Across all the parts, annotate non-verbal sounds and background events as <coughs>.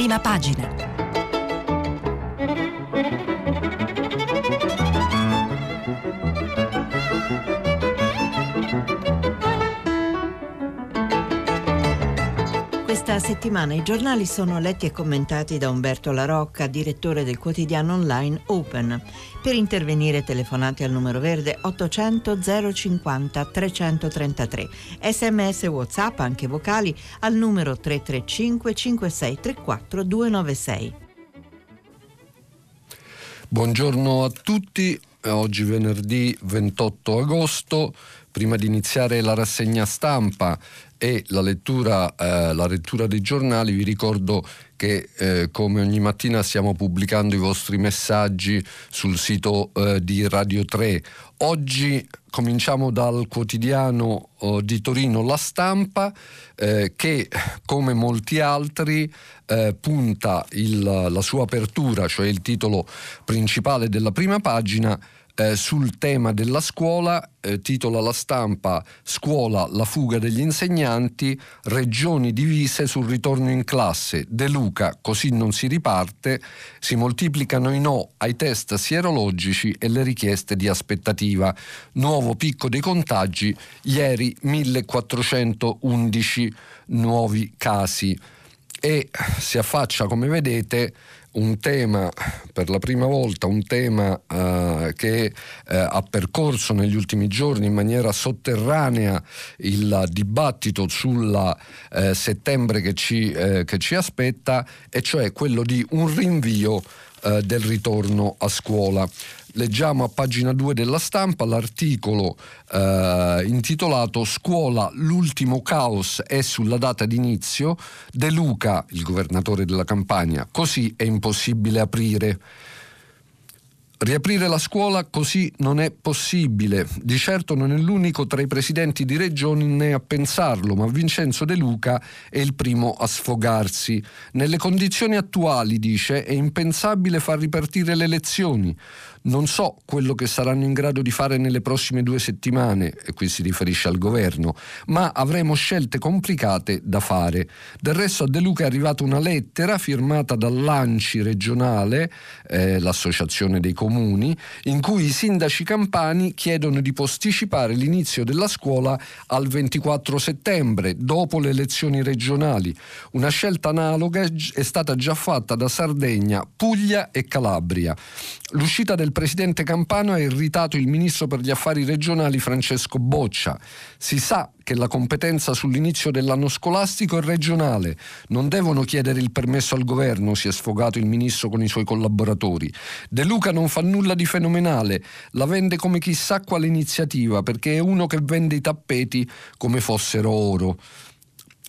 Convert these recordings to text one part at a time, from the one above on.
prima pagina. Questa settimana i giornali sono letti e commentati da Umberto La Rocca, direttore del quotidiano online Open. Per intervenire telefonate al numero verde 800 050 333. Sms WhatsApp, anche vocali, al numero 335 5634 296. Buongiorno a tutti, oggi venerdì 28 agosto. Prima di iniziare la rassegna stampa e la lettura, eh, la lettura dei giornali, vi ricordo che eh, come ogni mattina stiamo pubblicando i vostri messaggi sul sito eh, di Radio 3. Oggi cominciamo dal quotidiano oh, di Torino La Stampa eh, che come molti altri eh, punta il, la sua apertura, cioè il titolo principale della prima pagina, eh, sul tema della scuola, eh, titola la stampa Scuola, la fuga degli insegnanti, regioni divise sul ritorno in classe, De Luca, così non si riparte, si moltiplicano i no ai test sierologici e le richieste di aspettativa. Nuovo picco dei contagi, ieri 1411 nuovi casi e si affaccia, come vedete, un tema, per la prima volta, un tema uh, che uh, ha percorso negli ultimi giorni in maniera sotterranea il dibattito sulla uh, settembre che ci, che ci, aspetta, e cioè quello di un rinvio del ritorno a scuola. Leggiamo a pagina 2 della stampa l'articolo eh, intitolato Scuola, l'ultimo caos è sulla data d'inizio. De Luca, il governatore della campagna, così è impossibile aprire. Riaprire la scuola così non è possibile. Di certo non è l'unico tra i presidenti di regioni né a pensarlo, ma Vincenzo De Luca è il primo a sfogarsi. Nelle condizioni attuali, dice, è impensabile far ripartire le elezioni. Non so quello che saranno in grado di fare nelle prossime due settimane, e qui si riferisce al governo, ma avremo scelte complicate da fare. Del resto a De Luca è arrivata una lettera firmata dall'ANCI regionale, eh, l'associazione dei comuni, in cui i sindaci campani chiedono di posticipare l'inizio della scuola al 24 settembre, dopo le elezioni regionali. Una scelta analoga è stata già fatta da Sardegna, Puglia e Calabria. L'uscita del presidente Campano ha irritato il ministro per gli affari regionali Francesco Boccia. Si sa che la competenza sull'inizio dell'anno scolastico è regionale. Non devono chiedere il permesso al governo, si è sfogato il ministro con i suoi collaboratori. De Luca non fa nulla di fenomenale, la vende come chissà quale iniziativa, perché è uno che vende i tappeti come fossero oro.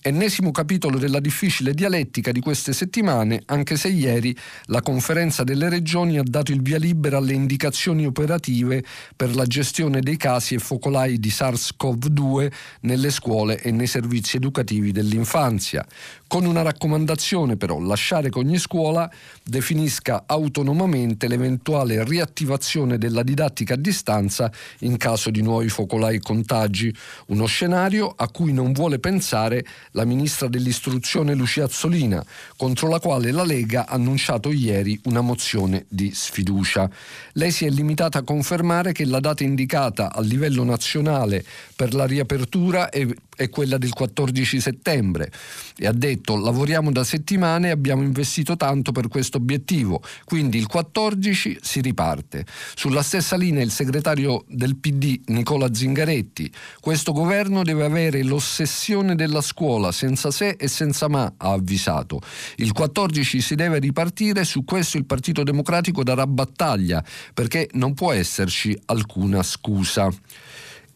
Ennesimo capitolo della difficile dialettica di queste settimane, anche se ieri la conferenza delle regioni ha dato il via libera alle indicazioni operative per la gestione dei casi e focolai di SARS-CoV-2 nelle scuole e nei servizi educativi dell'infanzia. Con una raccomandazione però lasciare che ogni scuola definisca autonomamente l'eventuale riattivazione della didattica a distanza in caso di nuovi focolai contagi, uno scenario a cui non vuole pensare la ministra dell'istruzione Lucia Azzolina, contro la quale la Lega ha annunciato ieri una mozione di sfiducia. Lei si è limitata a confermare che la data indicata a livello nazionale per la riapertura è, è quella del 14 settembre e ha detto lavoriamo da settimane e abbiamo investito tanto per questo obiettivo, quindi il 14 si riparte. Sulla stessa linea il segretario del PD Nicola Zingaretti, questo governo deve avere l'ossessione della scuola senza se e senza ma, ha avvisato. Il 14 si deve ripartire, su questo il Partito Democratico darà battaglia, perché non può esserci alcuna scusa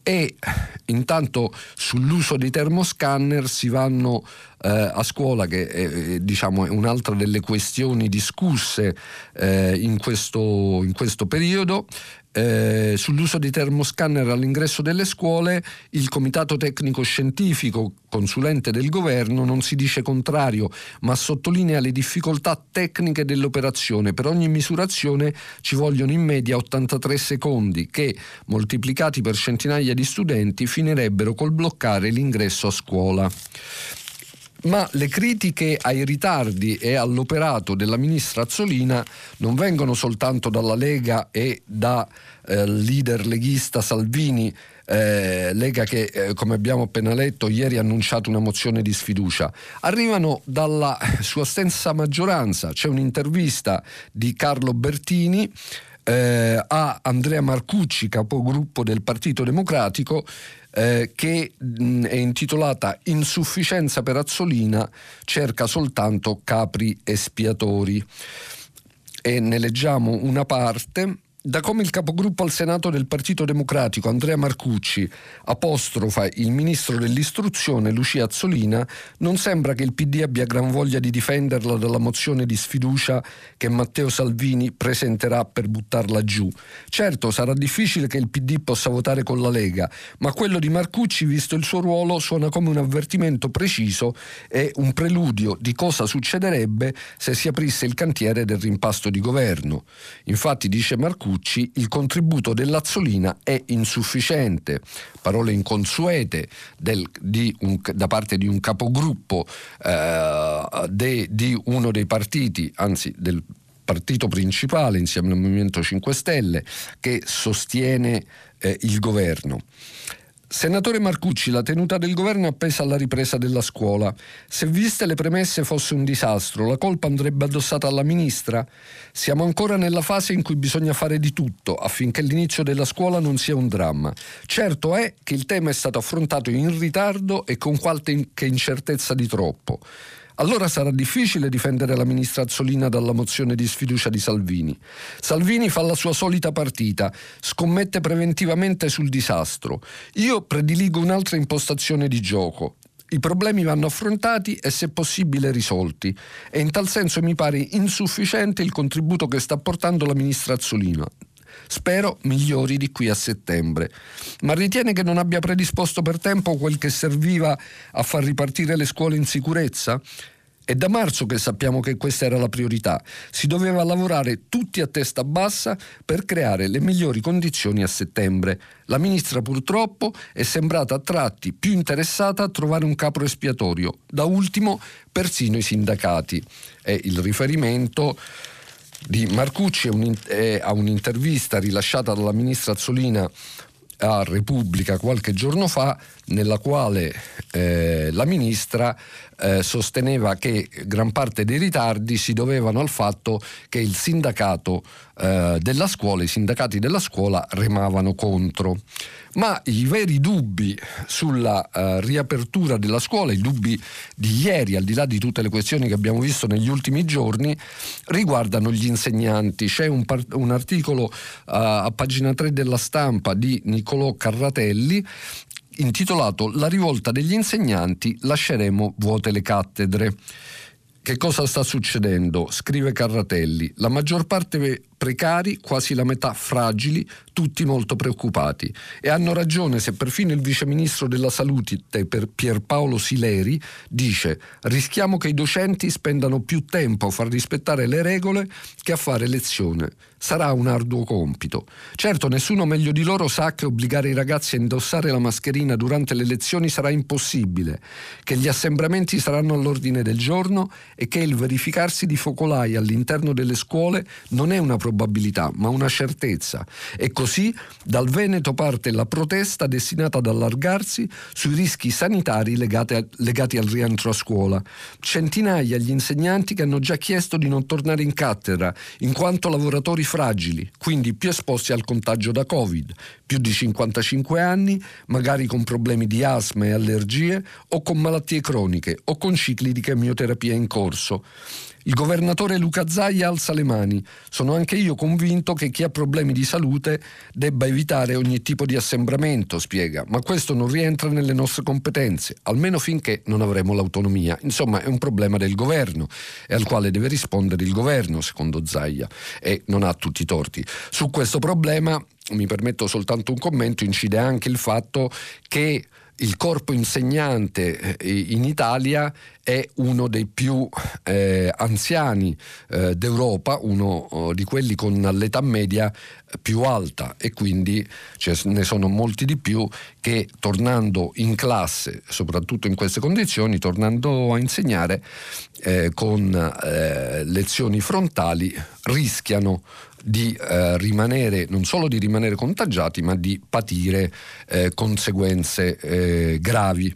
e intanto sull'uso dei termoscanner si vanno eh, a scuola che è, diciamo, è un'altra delle questioni discusse eh, in, questo, in questo periodo eh, sull'uso di termoscanner all'ingresso delle scuole, il Comitato Tecnico Scientifico, consulente del governo, non si dice contrario, ma sottolinea le difficoltà tecniche dell'operazione. Per ogni misurazione ci vogliono in media 83 secondi che, moltiplicati per centinaia di studenti, finirebbero col bloccare l'ingresso a scuola. Ma le critiche ai ritardi e all'operato della ministra Azzolina non vengono soltanto dalla Lega e dal eh, leader leghista Salvini, eh, Lega che, eh, come abbiamo appena letto, ieri ha annunciato una mozione di sfiducia. Arrivano dalla sua stessa maggioranza. C'è un'intervista di Carlo Bertini eh, a Andrea Marcucci, capogruppo del Partito Democratico, eh, che mh, è intitolata Insufficienza per Azzolina cerca soltanto capri espiatori. E ne leggiamo una parte da come il capogruppo al Senato del Partito Democratico Andrea Marcucci apostrofa il ministro dell'istruzione Lucia Azzolina, non sembra che il PD abbia gran voglia di difenderla dalla mozione di sfiducia che Matteo Salvini presenterà per buttarla giù. Certo, sarà difficile che il PD possa votare con la Lega, ma quello di Marcucci, visto il suo ruolo, suona come un avvertimento preciso e un preludio di cosa succederebbe se si aprisse il cantiere del rimpasto di governo. Infatti, dice Marcucci, Ranucci il contributo dell'Azzolina è insufficiente. Parole inconsuete del, un, da parte di un capogruppo eh, de, di uno dei partiti, anzi del partito principale insieme al Movimento 5 Stelle, che sostiene eh, il governo. Senatore Marcucci, la tenuta del governo è appesa alla ripresa della scuola. Se viste le premesse fosse un disastro, la colpa andrebbe addossata alla ministra? Siamo ancora nella fase in cui bisogna fare di tutto affinché l'inizio della scuola non sia un dramma. Certo è che il tema è stato affrontato in ritardo e con qualche incertezza di troppo. Allora sarà difficile difendere la ministra Azzolina dalla mozione di sfiducia di Salvini. Salvini fa la sua solita partita, scommette preventivamente sul disastro. Io prediligo un'altra impostazione di gioco. I problemi vanno affrontati e se possibile risolti e in tal senso mi pare insufficiente il contributo che sta portando la ministra Azzolina. Spero migliori di qui a settembre. Ma ritiene che non abbia predisposto per tempo quel che serviva a far ripartire le scuole in sicurezza? È da marzo che sappiamo che questa era la priorità. Si doveva lavorare tutti a testa bassa per creare le migliori condizioni a settembre. La ministra purtroppo è sembrata a tratti più interessata a trovare un capro espiatorio. Da ultimo persino i sindacati. È il riferimento di Marcucci a un'intervista rilasciata dalla ministra Azzolina a Repubblica qualche giorno fa, nella quale eh, la ministra eh, sosteneva che gran parte dei ritardi si dovevano al fatto che il sindacato eh, della scuola, i sindacati della scuola remavano contro. Ma i veri dubbi sulla uh, riapertura della scuola, i dubbi di ieri, al di là di tutte le questioni che abbiamo visto negli ultimi giorni, riguardano gli insegnanti. C'è un, un articolo uh, a pagina 3 della stampa di Niccolò Carratelli intitolato La rivolta degli insegnanti, lasceremo vuote le cattedre. Che cosa sta succedendo? Scrive Carratelli. La maggior parte precari, quasi la metà fragili, tutti molto preoccupati. E hanno ragione se perfino il viceministro della salute Pierpaolo Sileri dice rischiamo che i docenti spendano più tempo a far rispettare le regole che a fare lezione. Sarà un arduo compito. Certo, nessuno meglio di loro sa che obbligare i ragazzi a indossare la mascherina durante le lezioni sarà impossibile, che gli assembramenti saranno all'ordine del giorno e che il verificarsi di focolai all'interno delle scuole non è una probabilità, ma una certezza. E così dal Veneto parte la protesta destinata ad allargarsi sui rischi sanitari legati, a, legati al rientro a scuola. Centinaia gli insegnanti che hanno già chiesto di non tornare in cattedra, in quanto lavoratori fragili, quindi più esposti al contagio da Covid, più di 55 anni, magari con problemi di asma e allergie o con malattie croniche o con cicli di chemioterapia in corso. Il governatore Luca Zaia alza le mani. Sono anche io convinto che chi ha problemi di salute debba evitare ogni tipo di assembramento, spiega, ma questo non rientra nelle nostre competenze, almeno finché non avremo l'autonomia. Insomma, è un problema del governo e al quale deve rispondere il governo, secondo Zaia, e non ha tutti i torti. Su questo problema mi permetto soltanto un commento, incide anche il fatto che il corpo insegnante eh, in Italia è uno dei più eh, anziani eh, d'Europa, uno oh, di quelli con l'età media più alta. E quindi ce ne sono molti di più che tornando in classe, soprattutto in queste condizioni, tornando a insegnare eh, con eh, lezioni frontali, rischiano di eh, rimanere, non solo di rimanere contagiati, ma di patire eh, conseguenze eh, gravi.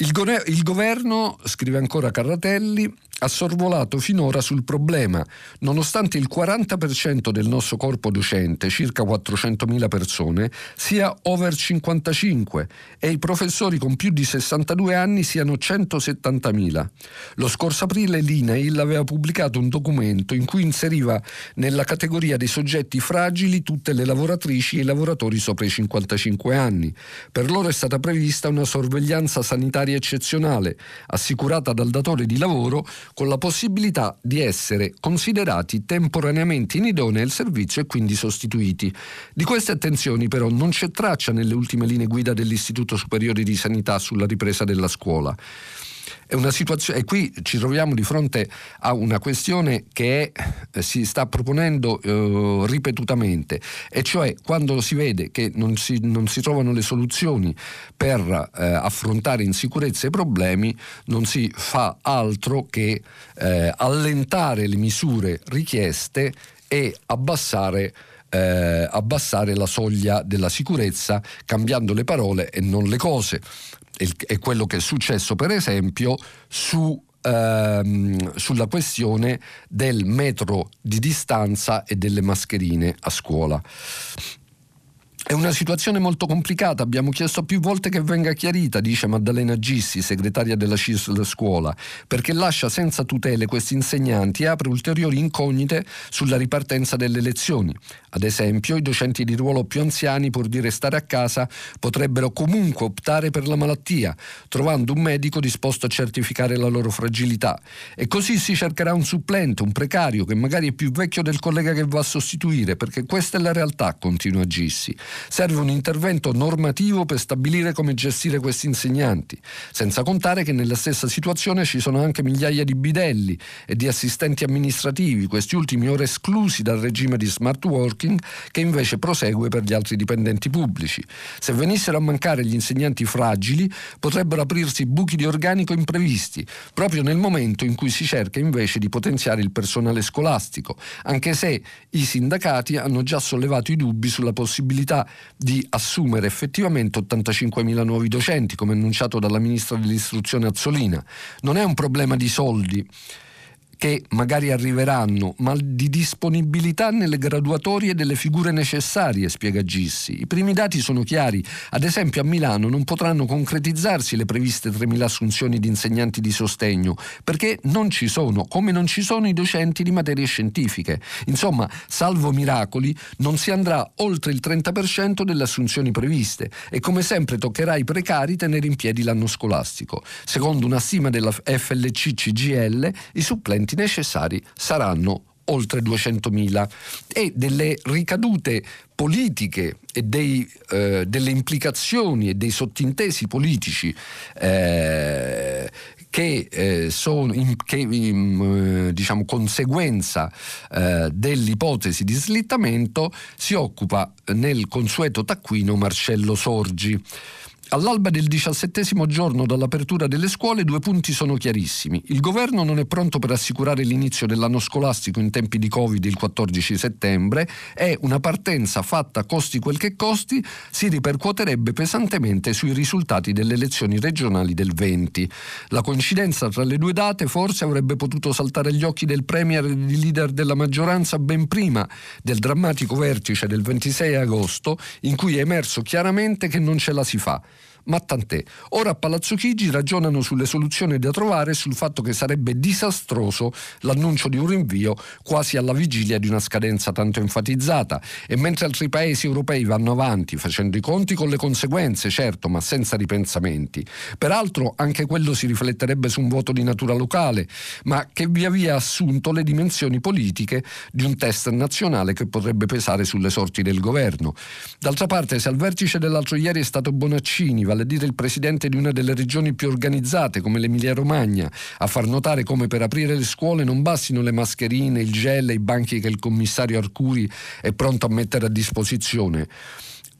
Il, go- il governo, scrive ancora Carratelli, ha sorvolato finora sul problema, nonostante il 40% del nostro corpo docente, circa 400.000 persone, sia over 55 e i professori con più di 62 anni siano 170.000. Lo scorso aprile l'INAIL aveva pubblicato un documento in cui inseriva nella categoria dei soggetti fragili tutte le lavoratrici e i lavoratori sopra i 55 anni. Per loro è stata prevista una sorveglianza sanitaria eccezionale, assicurata dal datore di lavoro con la possibilità di essere considerati temporaneamente inidonei al servizio e quindi sostituiti. Di queste attenzioni però non c'è traccia nelle ultime linee guida dell'Istituto Superiore di Sanità sulla ripresa della scuola. È una situazione, e qui ci troviamo di fronte a una questione che è, eh, si sta proponendo eh, ripetutamente, e cioè quando si vede che non si, non si trovano le soluzioni per eh, affrontare in sicurezza i problemi, non si fa altro che eh, allentare le misure richieste e abbassare eh, abbassare la soglia della sicurezza cambiando le parole e non le cose è quello che è successo per esempio su ehm, sulla questione del metro di distanza e delle mascherine a scuola. È una situazione molto complicata, abbiamo chiesto più volte che venga chiarita, dice Maddalena Gissi, segretaria della CISL Scuola, perché lascia senza tutele questi insegnanti e apre ulteriori incognite sulla ripartenza delle lezioni. Ad esempio, i docenti di ruolo più anziani, pur di restare a casa, potrebbero comunque optare per la malattia, trovando un medico disposto a certificare la loro fragilità. E così si cercherà un supplente, un precario, che magari è più vecchio del collega che va a sostituire, perché questa è la realtà, continua Gissi. Serve un intervento normativo per stabilire come gestire questi insegnanti, senza contare che nella stessa situazione ci sono anche migliaia di bidelli e di assistenti amministrativi, questi ultimi ora esclusi dal regime di smart working che invece prosegue per gli altri dipendenti pubblici. Se venissero a mancare gli insegnanti fragili, potrebbero aprirsi buchi di organico imprevisti, proprio nel momento in cui si cerca invece di potenziare il personale scolastico, anche se i sindacati hanno già sollevato i dubbi sulla possibilità di assumere effettivamente 85.000 nuovi docenti, come annunciato dalla ministra dell'istruzione Azzolina. Non è un problema di soldi che magari arriveranno, ma di disponibilità nelle graduatorie delle figure necessarie, spiega Gissi. I primi dati sono chiari. Ad esempio a Milano non potranno concretizzarsi le previste 3.000 assunzioni di insegnanti di sostegno, perché non ci sono, come non ci sono i docenti di materie scientifiche. Insomma, salvo miracoli, non si andrà oltre il 30% delle assunzioni previste e come sempre toccherà ai precari tenere in piedi l'anno scolastico. Secondo una stima della FLC CGL, i supplenti strumenti necessari saranno oltre 200.000 e delle ricadute politiche e dei, eh, delle implicazioni e dei sottintesi politici eh, che eh, sono in, che, in, eh, diciamo, conseguenza eh, dell'ipotesi di slittamento si occupa nel consueto taccuino Marcello Sorgi. All'alba del diciassettesimo giorno dall'apertura delle scuole due punti sono chiarissimi. Il governo non è pronto per assicurare l'inizio dell'anno scolastico in tempi di Covid il 14 settembre e una partenza fatta costi quel che costi si ripercuoterebbe pesantemente sui risultati delle elezioni regionali del 20. La coincidenza tra le due date forse avrebbe potuto saltare agli occhi del Premier e di leader della maggioranza ben prima del drammatico vertice del 26 agosto in cui è emerso chiaramente che non ce la si fa ma tant'è. Ora a Palazzo Chigi ragionano sulle soluzioni da trovare e sul fatto che sarebbe disastroso l'annuncio di un rinvio quasi alla vigilia di una scadenza tanto enfatizzata e mentre altri paesi europei vanno avanti facendo i conti con le conseguenze, certo, ma senza ripensamenti. Peraltro anche quello si rifletterebbe su un voto di natura locale, ma che via via ha assunto le dimensioni politiche di un test nazionale che potrebbe pesare sulle sorti del governo. D'altra parte, se al vertice dell'altro ieri è stato Bonaccini vale a dire il presidente di una delle regioni più organizzate come l'Emilia Romagna, a far notare come per aprire le scuole non bastino le mascherine, il gel e i banchi che il commissario Arcuri è pronto a mettere a disposizione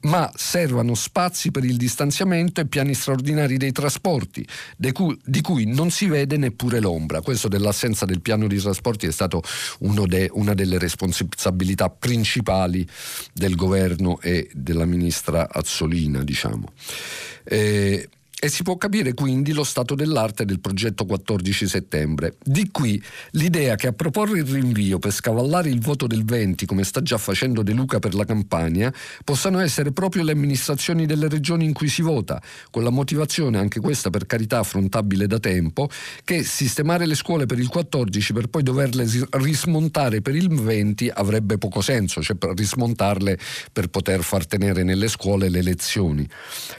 ma servano spazi per il distanziamento e piani straordinari dei trasporti, cui, di cui non si vede neppure l'ombra. Questo dell'assenza del piano di trasporti è stato de, una delle responsabilità principali del governo e della ministra Azzolina, diciamo. Eh, e si può capire quindi lo stato dell'arte del progetto 14 settembre. Di qui l'idea che a proporre il rinvio per scavallare il voto del 20, come sta già facendo De Luca per la campagna, possano essere proprio le amministrazioni delle regioni in cui si vota, con la motivazione, anche questa per carità affrontabile da tempo, che sistemare le scuole per il 14 per poi doverle rismontare per il 20 avrebbe poco senso, cioè per rismontarle per poter far tenere nelle scuole le lezioni.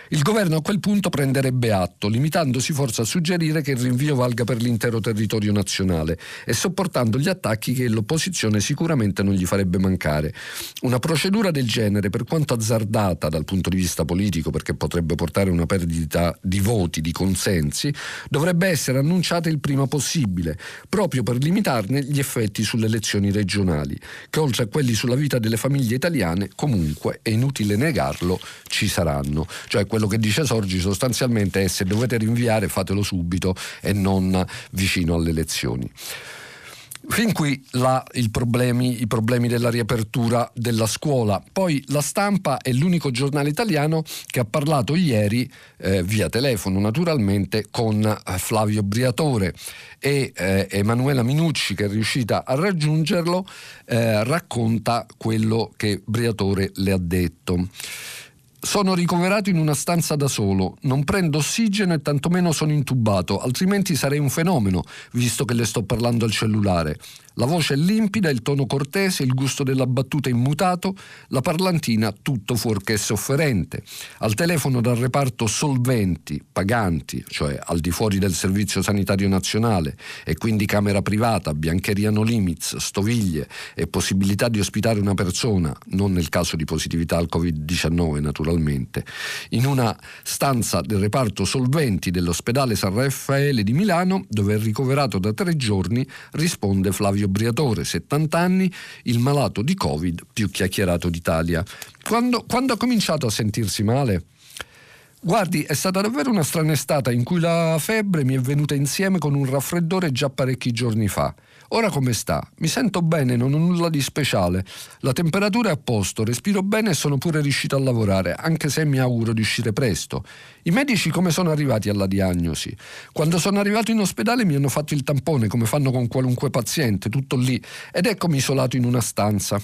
Il governo a quel punto prenderebbe prendrebbe atto, limitandosi forse a suggerire che il rinvio valga per l'intero territorio nazionale e sopportando gli attacchi che l'opposizione sicuramente non gli farebbe mancare. Una procedura del genere, per quanto azzardata dal punto di vista politico, perché potrebbe portare a una perdita di voti, di consensi, dovrebbe essere annunciata il prima possibile, proprio per limitarne gli effetti sulle elezioni regionali, che oltre a quelli sulla vita delle famiglie italiane, comunque, è inutile negarlo, ci saranno. Cioè quello che dice Sorgi sostanzialmente è se dovete rinviare fatelo subito e non vicino alle elezioni. Fin qui la, problemi, i problemi della riapertura della scuola. Poi la stampa è l'unico giornale italiano che ha parlato ieri, eh, via telefono naturalmente, con eh, Flavio Briatore e eh, Emanuela Minucci, che è riuscita a raggiungerlo, eh, racconta quello che Briatore le ha detto. Sono ricoverato in una stanza da solo, non prendo ossigeno e tantomeno sono intubato, altrimenti sarei un fenomeno, visto che le sto parlando al cellulare. La voce è limpida, il tono cortese, il gusto della battuta immutato, la parlantina tutto fuorché sofferente. Al telefono dal reparto solventi, paganti, cioè al di fuori del Servizio Sanitario Nazionale, e quindi camera privata, biancheria no limits, stoviglie e possibilità di ospitare una persona, non nel caso di positività al Covid-19 naturalmente, in una stanza del reparto solventi dell'ospedale San Raffaele di Milano, dove è ricoverato da tre giorni, risponde Flavio Flavio Briatore, 70 anni, il malato di Covid più chiacchierato d'Italia. Quando, quando ha cominciato a sentirsi male? Guardi, è stata davvero una strana estate in cui la febbre mi è venuta insieme con un raffreddore già parecchi giorni fa. Ora come sta? Mi sento bene, non ho nulla di speciale. La temperatura è a posto, respiro bene e sono pure riuscito a lavorare, anche se mi auguro di uscire presto. I medici come sono arrivati alla diagnosi? Quando sono arrivato in ospedale mi hanno fatto il tampone, come fanno con qualunque paziente, tutto lì, ed eccomi isolato in una stanza.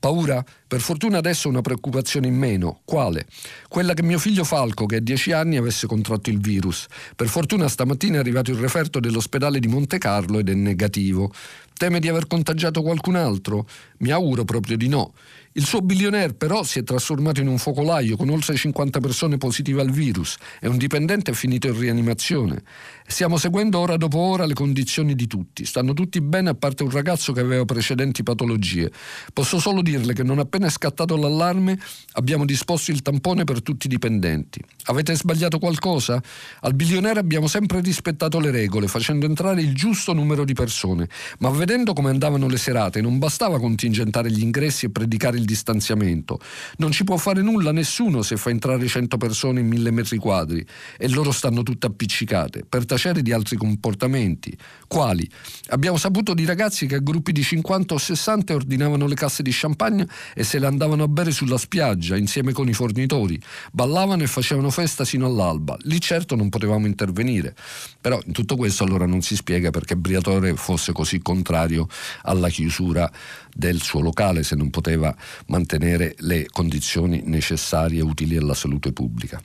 Paura? Per fortuna adesso una preoccupazione in meno. Quale? Quella che mio figlio Falco, che ha 10 anni, avesse contratto il virus. Per fortuna stamattina è arrivato il referto dell'ospedale di Monte Carlo ed è negativo. Teme di aver contagiato qualcun altro? Mi auguro proprio di no. Il suo billionaire però si è trasformato in un focolaio con oltre 50 persone positive al virus e un dipendente è finito in rianimazione. Stiamo seguendo ora dopo ora le condizioni di tutti. Stanno tutti bene a parte un ragazzo che aveva precedenti patologie. Posso solo dirle che non appena è scattato l'allarme abbiamo disposto il tampone per tutti i dipendenti. Avete sbagliato qualcosa? Al billionaire abbiamo sempre rispettato le regole facendo entrare il giusto numero di persone, ma vedendo come andavano le serate non bastava contingentare gli ingressi e predicare il distanziamento. Non ci può fare nulla nessuno se fa entrare 100 persone in mille metri quadri e loro stanno tutte appiccicate, per tacere di altri comportamenti. Quali? Abbiamo saputo di ragazzi che a gruppi di 50 o 60 ordinavano le casse di champagne e se le andavano a bere sulla spiaggia insieme con i fornitori, ballavano e facevano festa sino all'alba. Lì certo non potevamo intervenire. Però in tutto questo allora non si spiega perché Briatore fosse così contrario alla chiusura del suo locale se non poteva mantenere le condizioni necessarie e utili alla salute pubblica.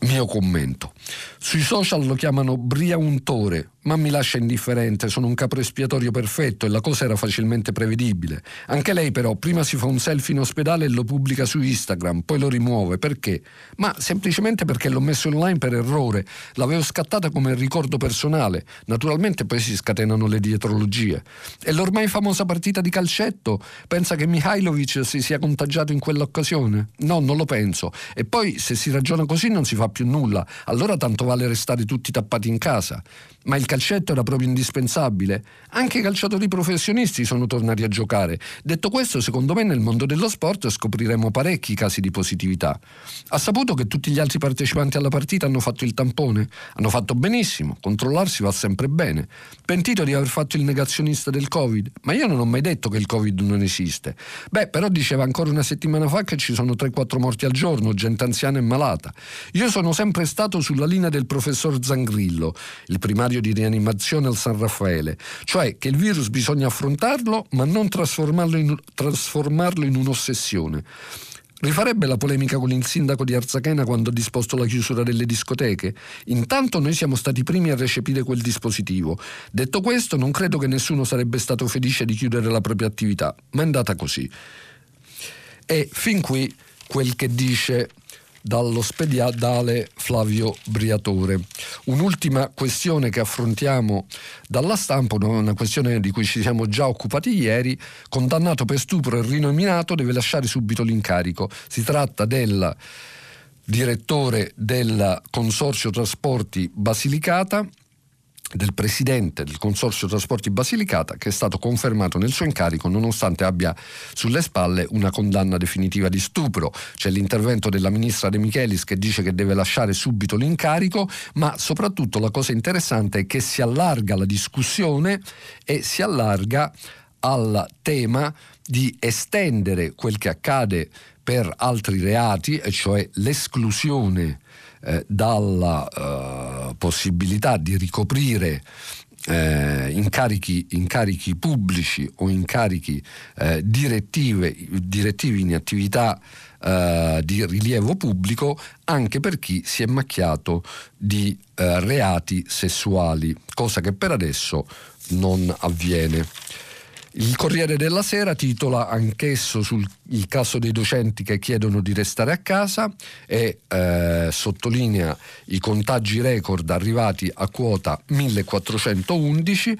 Mio commento. Sui social lo chiamano briauntore ma mi lascia indifferente, sono un capo espiatorio perfetto e la cosa era facilmente prevedibile. Anche lei però prima si fa un selfie in ospedale e lo pubblica su Instagram, poi lo rimuove. Perché? Ma semplicemente perché l'ho messo online per errore, l'avevo scattata come ricordo personale. Naturalmente poi si scatenano le dietrologie. E l'ormai famosa partita di calcetto? Pensa che Mihailovic si sia contagiato in quell'occasione? No, non lo penso. E poi se si ragiona così non si fa più nulla, allora tanto vale restare tutti tappati in casa ma il calcetto era proprio indispensabile. Anche i calciatori professionisti sono tornati a giocare. Detto questo, secondo me nel mondo dello sport scopriremo parecchi casi di positività. Ha saputo che tutti gli altri partecipanti alla partita hanno fatto il tampone? Hanno fatto benissimo, controllarsi va sempre bene. Pentito di aver fatto il negazionista del Covid? Ma io non ho mai detto che il Covid non esiste. Beh, però diceva ancora una settimana fa che ci sono 3-4 morti al giorno, gente anziana e malata. Io sono sempre stato sulla linea del professor Zangrillo, il primario seminario di rianimazione al San Raffaele, cioè che il virus bisogna affrontarlo ma non trasformarlo in, trasformarlo in un'ossessione. Rifarebbe la polemica con il sindaco di Arzachena quando ha disposto la chiusura delle discoteche? Intanto noi siamo stati i primi a recepire quel dispositivo. Detto questo, non credo che nessuno sarebbe stato felice di chiudere la propria attività, ma è andata così. E fin qui quel che dice dall'ospedale Flavio Briatore. Un'ultima questione che affrontiamo dalla stampa, una questione di cui ci siamo già occupati ieri, condannato per stupro e rinominato deve lasciare subito l'incarico. Si tratta del direttore del Consorzio Trasporti Basilicata del presidente del Consorzio Trasporti Basilicata che è stato confermato nel suo incarico nonostante abbia sulle spalle una condanna definitiva di stupro. C'è l'intervento della ministra De Michelis che dice che deve lasciare subito l'incarico, ma soprattutto la cosa interessante è che si allarga la discussione e si allarga al tema di estendere quel che accade per altri reati, e cioè l'esclusione eh, dalla eh, possibilità di ricoprire eh, incarichi, incarichi, pubblici o incarichi eh, direttivi in attività eh, di rilievo pubblico anche per chi si è macchiato di reati sessuali, cosa che per adesso non avviene. Il Corriere della Sera titola anch'esso sul caso dei docenti che chiedono di restare a casa e eh, sottolinea i contagi record arrivati a quota 1411,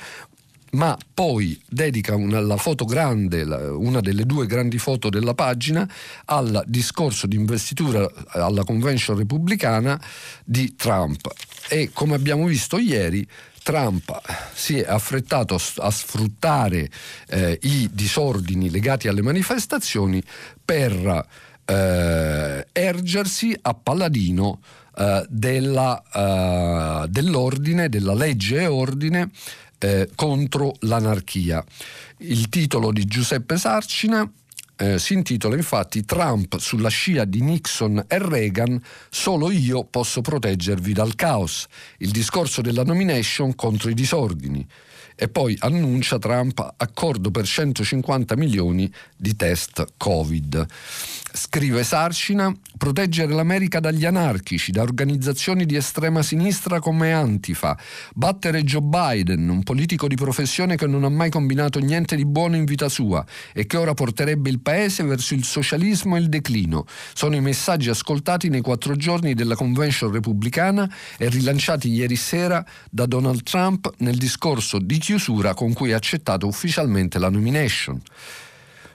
ma poi dedica una, la foto grande, una delle due grandi foto della pagina, al discorso di investitura alla convention repubblicana di Trump. E come abbiamo visto ieri, Trump si è affrettato a sfruttare eh, i disordini legati alle manifestazioni per eh, ergersi a paladino eh, della, eh, dell'ordine, della legge e ordine eh, contro l'anarchia. Il titolo di Giuseppe Sarcina eh, si intitola infatti Trump sulla scia di Nixon e Reagan, solo io posso proteggervi dal caos, il discorso della nomination contro i disordini e poi annuncia Trump accordo per 150 milioni di test Covid. Scrive Sarcina, proteggere l'America dagli anarchici, da organizzazioni di estrema sinistra come Antifa, battere Joe Biden, un politico di professione che non ha mai combinato niente di buono in vita sua e che ora porterebbe il paese verso il socialismo e il declino. Sono i messaggi ascoltati nei quattro giorni della convention repubblicana e rilanciati ieri sera da Donald Trump nel discorso di chiusura con cui ha accettato ufficialmente la nomination.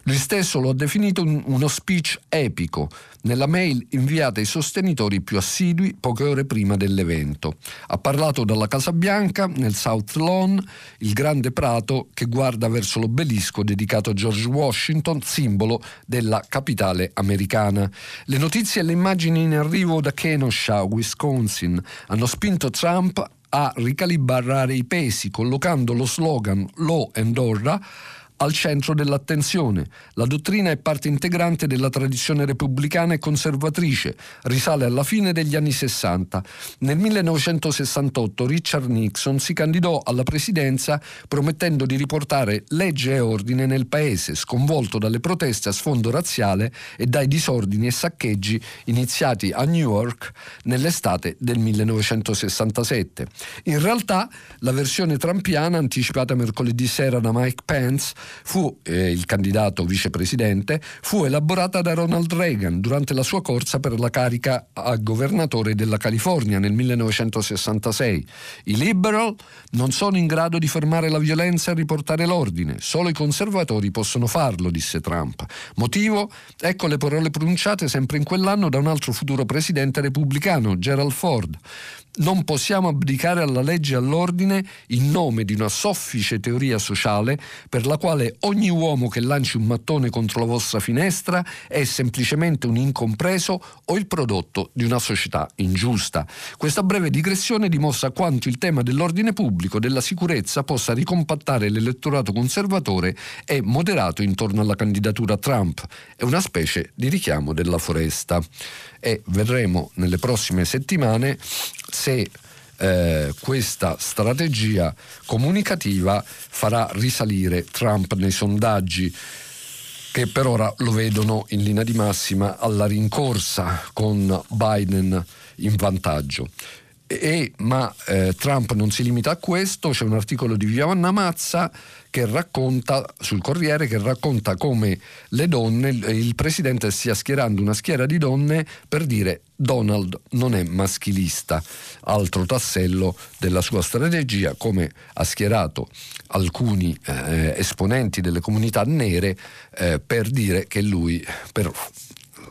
Lui stesso lo ha definito un, uno speech epico nella mail inviata ai sostenitori più assidui poche ore prima dell'evento. Ha parlato dalla Casa Bianca, nel South Lawn, il grande prato che guarda verso l'obelisco dedicato a George Washington, simbolo della capitale americana. Le notizie e le immagini in arrivo da Kenosha, Wisconsin, hanno spinto Trump a ricalibrare i pesi collocando lo slogan Law and Order al centro dell'attenzione. La dottrina è parte integrante della tradizione repubblicana e conservatrice, risale alla fine degli anni 60. Nel 1968 Richard Nixon si candidò alla presidenza promettendo di riportare legge e ordine nel paese, sconvolto dalle proteste a sfondo razziale e dai disordini e saccheggi iniziati a New York nell'estate del 1967. In realtà la versione trampiana anticipata mercoledì sera da Mike Pence fu eh, il candidato vicepresidente, fu elaborata da Ronald Reagan durante la sua corsa per la carica a governatore della California nel 1966. I liberal non sono in grado di fermare la violenza e riportare l'ordine, solo i conservatori possono farlo, disse Trump. Motivo? Ecco le parole pronunciate sempre in quell'anno da un altro futuro presidente repubblicano, Gerald Ford. Non possiamo abdicare alla legge e all'ordine in nome di una soffice teoria sociale per la quale ogni uomo che lanci un mattone contro la vostra finestra è semplicemente un incompreso o il prodotto di una società ingiusta. Questa breve digressione dimostra quanto il tema dell'ordine pubblico, della sicurezza, possa ricompattare l'elettorato conservatore e moderato intorno alla candidatura Trump. È una specie di richiamo della foresta e vedremo nelle prossime settimane se eh, questa strategia comunicativa farà risalire Trump nei sondaggi che per ora lo vedono in linea di massima alla rincorsa con Biden in vantaggio. E, ma eh, Trump non si limita a questo, c'è un articolo di Viviana Mazza che racconta sul Corriere che racconta come le donne, il presidente stia schierando una schiera di donne per dire Donald non è maschilista, altro tassello della sua strategia, come ha schierato alcuni eh, esponenti delle comunità nere eh, per dire che lui, per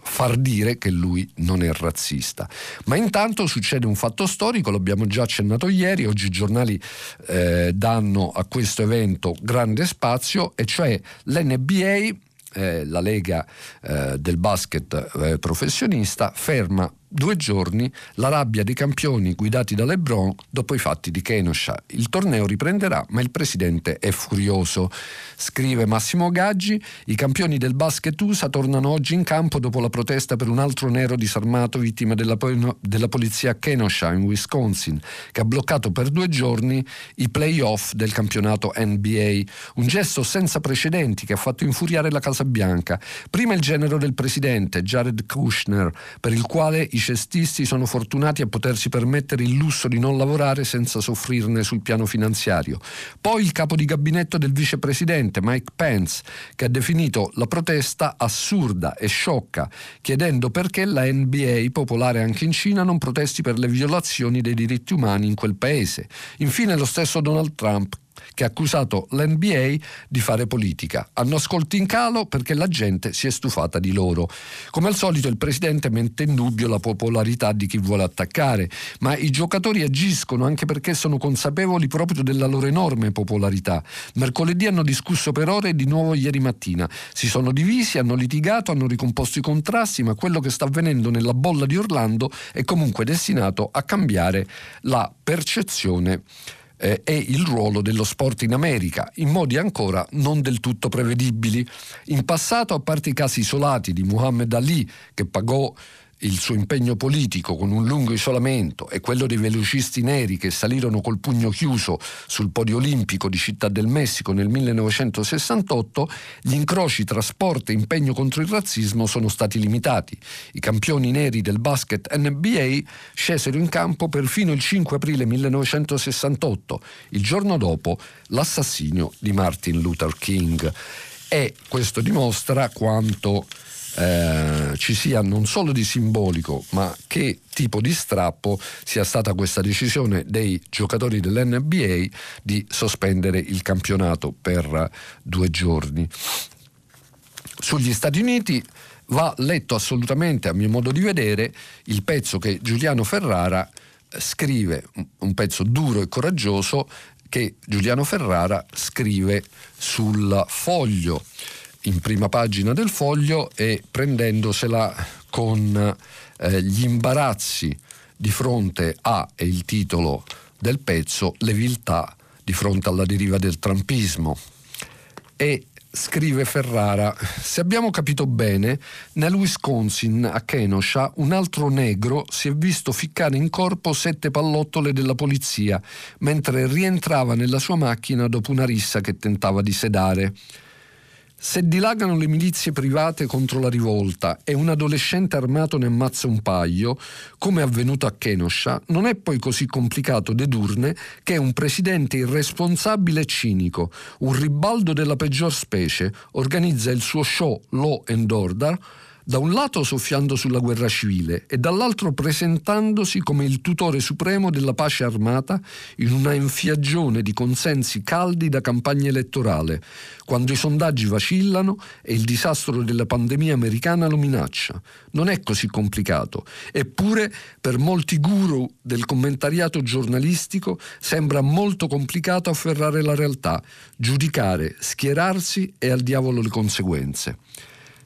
far dire che lui non è razzista. Ma intanto succede un fatto storico, l'abbiamo già accennato ieri, oggi i giornali eh, danno a questo evento grande spazio, e cioè l'NBA eh, la Lega eh, del basket eh, professionista ferma due giorni la rabbia dei campioni guidati da LeBron dopo i fatti di Kenosha. Il torneo riprenderà, ma il presidente è furioso. Scrive Massimo Gaggi, i campioni del basket USA tornano oggi in campo dopo la protesta per un altro nero disarmato vittima della, della polizia a Kenosha in Wisconsin, che ha bloccato per due giorni i playoff del campionato NBA. Un gesto senza precedenti che ha fatto infuriare la Casa Bianca. Prima il genero del presidente, Jared Kushner, per il quale i cestisti sono fortunati a potersi permettere il lusso di non lavorare senza soffrirne sul piano finanziario. Poi il capo di gabinetto del vicepresidente Mike Pence, che ha definito la protesta assurda e sciocca, chiedendo perché la NBA, popolare anche in Cina, non protesti per le violazioni dei diritti umani in quel paese. Infine lo stesso Donald Trump, che ha accusato l'NBA di fare politica. Hanno ascolti in calo perché la gente si è stufata di loro. Come al solito il presidente mette in dubbio la popolarità di chi vuole attaccare, ma i giocatori agiscono anche perché sono consapevoli proprio della loro enorme popolarità. Mercoledì hanno discusso per ore di nuovo ieri mattina. Si sono divisi, hanno litigato, hanno ricomposto i contrasti, ma quello che sta avvenendo nella bolla di Orlando è comunque destinato a cambiare la percezione eh, è il ruolo dello sport in America, in modi ancora non del tutto prevedibili. In passato, a parte i casi isolati di Muhammad Ali, che pagò il suo impegno politico con un lungo isolamento e quello dei velocisti neri che salirono col pugno chiuso sul podio olimpico di Città del Messico nel 1968, gli incroci tra sport e impegno contro il razzismo sono stati limitati. I campioni neri del basket NBA scesero in campo perfino il 5 aprile 1968, il giorno dopo l'assassinio di Martin Luther King. E questo dimostra quanto eh, ci sia non solo di simbolico, ma che tipo di strappo sia stata questa decisione dei giocatori dell'NBA di sospendere il campionato per due giorni. Sugli Stati Uniti va letto assolutamente, a mio modo di vedere, il pezzo che Giuliano Ferrara scrive, un pezzo duro e coraggioso che Giuliano Ferrara scrive sul foglio in prima pagina del foglio e prendendosela con eh, gli imbarazzi di fronte a, e il titolo del pezzo, le viltà di fronte alla deriva del trampismo. E scrive Ferrara, se abbiamo capito bene, nel Wisconsin, a Kenosha, un altro negro si è visto ficcare in corpo sette pallottole della polizia mentre rientrava nella sua macchina dopo una rissa che tentava di sedare. Se dilagano le milizie private contro la rivolta e un adolescente armato ne ammazza un paio, come è avvenuto a Kenosha, non è poi così complicato dedurne che un presidente irresponsabile e cinico, un ribaldo della peggior specie, organizza il suo show Law and Order da un lato soffiando sulla guerra civile e dall'altro presentandosi come il tutore supremo della pace armata in una infiaggione di consensi caldi da campagna elettorale, quando i sondaggi vacillano e il disastro della pandemia americana lo minaccia. Non è così complicato, eppure per molti guru del commentariato giornalistico sembra molto complicato afferrare la realtà, giudicare, schierarsi e al diavolo le conseguenze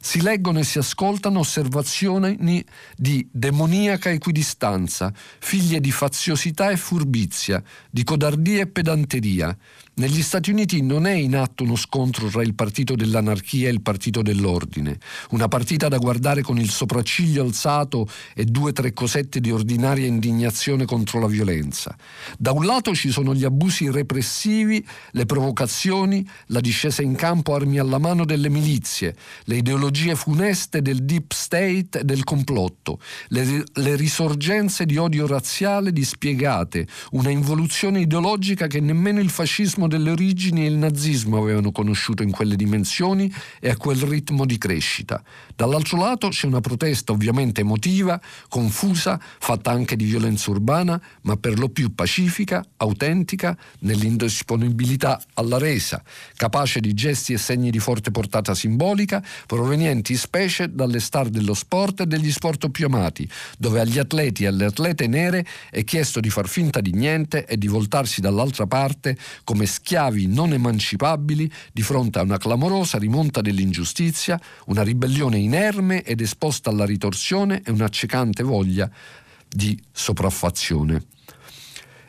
si leggono e si ascoltano osservazioni di demoniaca equidistanza, figlie di faziosità e furbizia, di codardia e pedanteria, negli Stati Uniti non è in atto uno scontro tra il partito dell'anarchia e il partito dell'ordine, una partita da guardare con il sopracciglio alzato e due o tre cosette di ordinaria indignazione contro la violenza. Da un lato ci sono gli abusi repressivi, le provocazioni, la discesa in campo armi alla mano delle milizie, le ideologie funeste del deep state e del complotto, le, le risorgenze di odio razziale dispiegate, una involuzione ideologica che nemmeno il fascismo delle origini e il nazismo avevano conosciuto in quelle dimensioni e a quel ritmo di crescita. Dall'altro lato c'è una protesta ovviamente emotiva, confusa, fatta anche di violenza urbana, ma per lo più pacifica, autentica, nell'indisponibilità alla resa, capace di gesti e segni di forte portata simbolica, provenienti specie dalle star dello sport e degli sport più amati, dove agli atleti e alle atlete nere è chiesto di far finta di niente e di voltarsi dall'altra parte come schiavi non emancipabili di fronte a una clamorosa rimonta dell'ingiustizia, una ribellione inerme ed esposta alla ritorsione e un'accecante voglia di sopraffazione.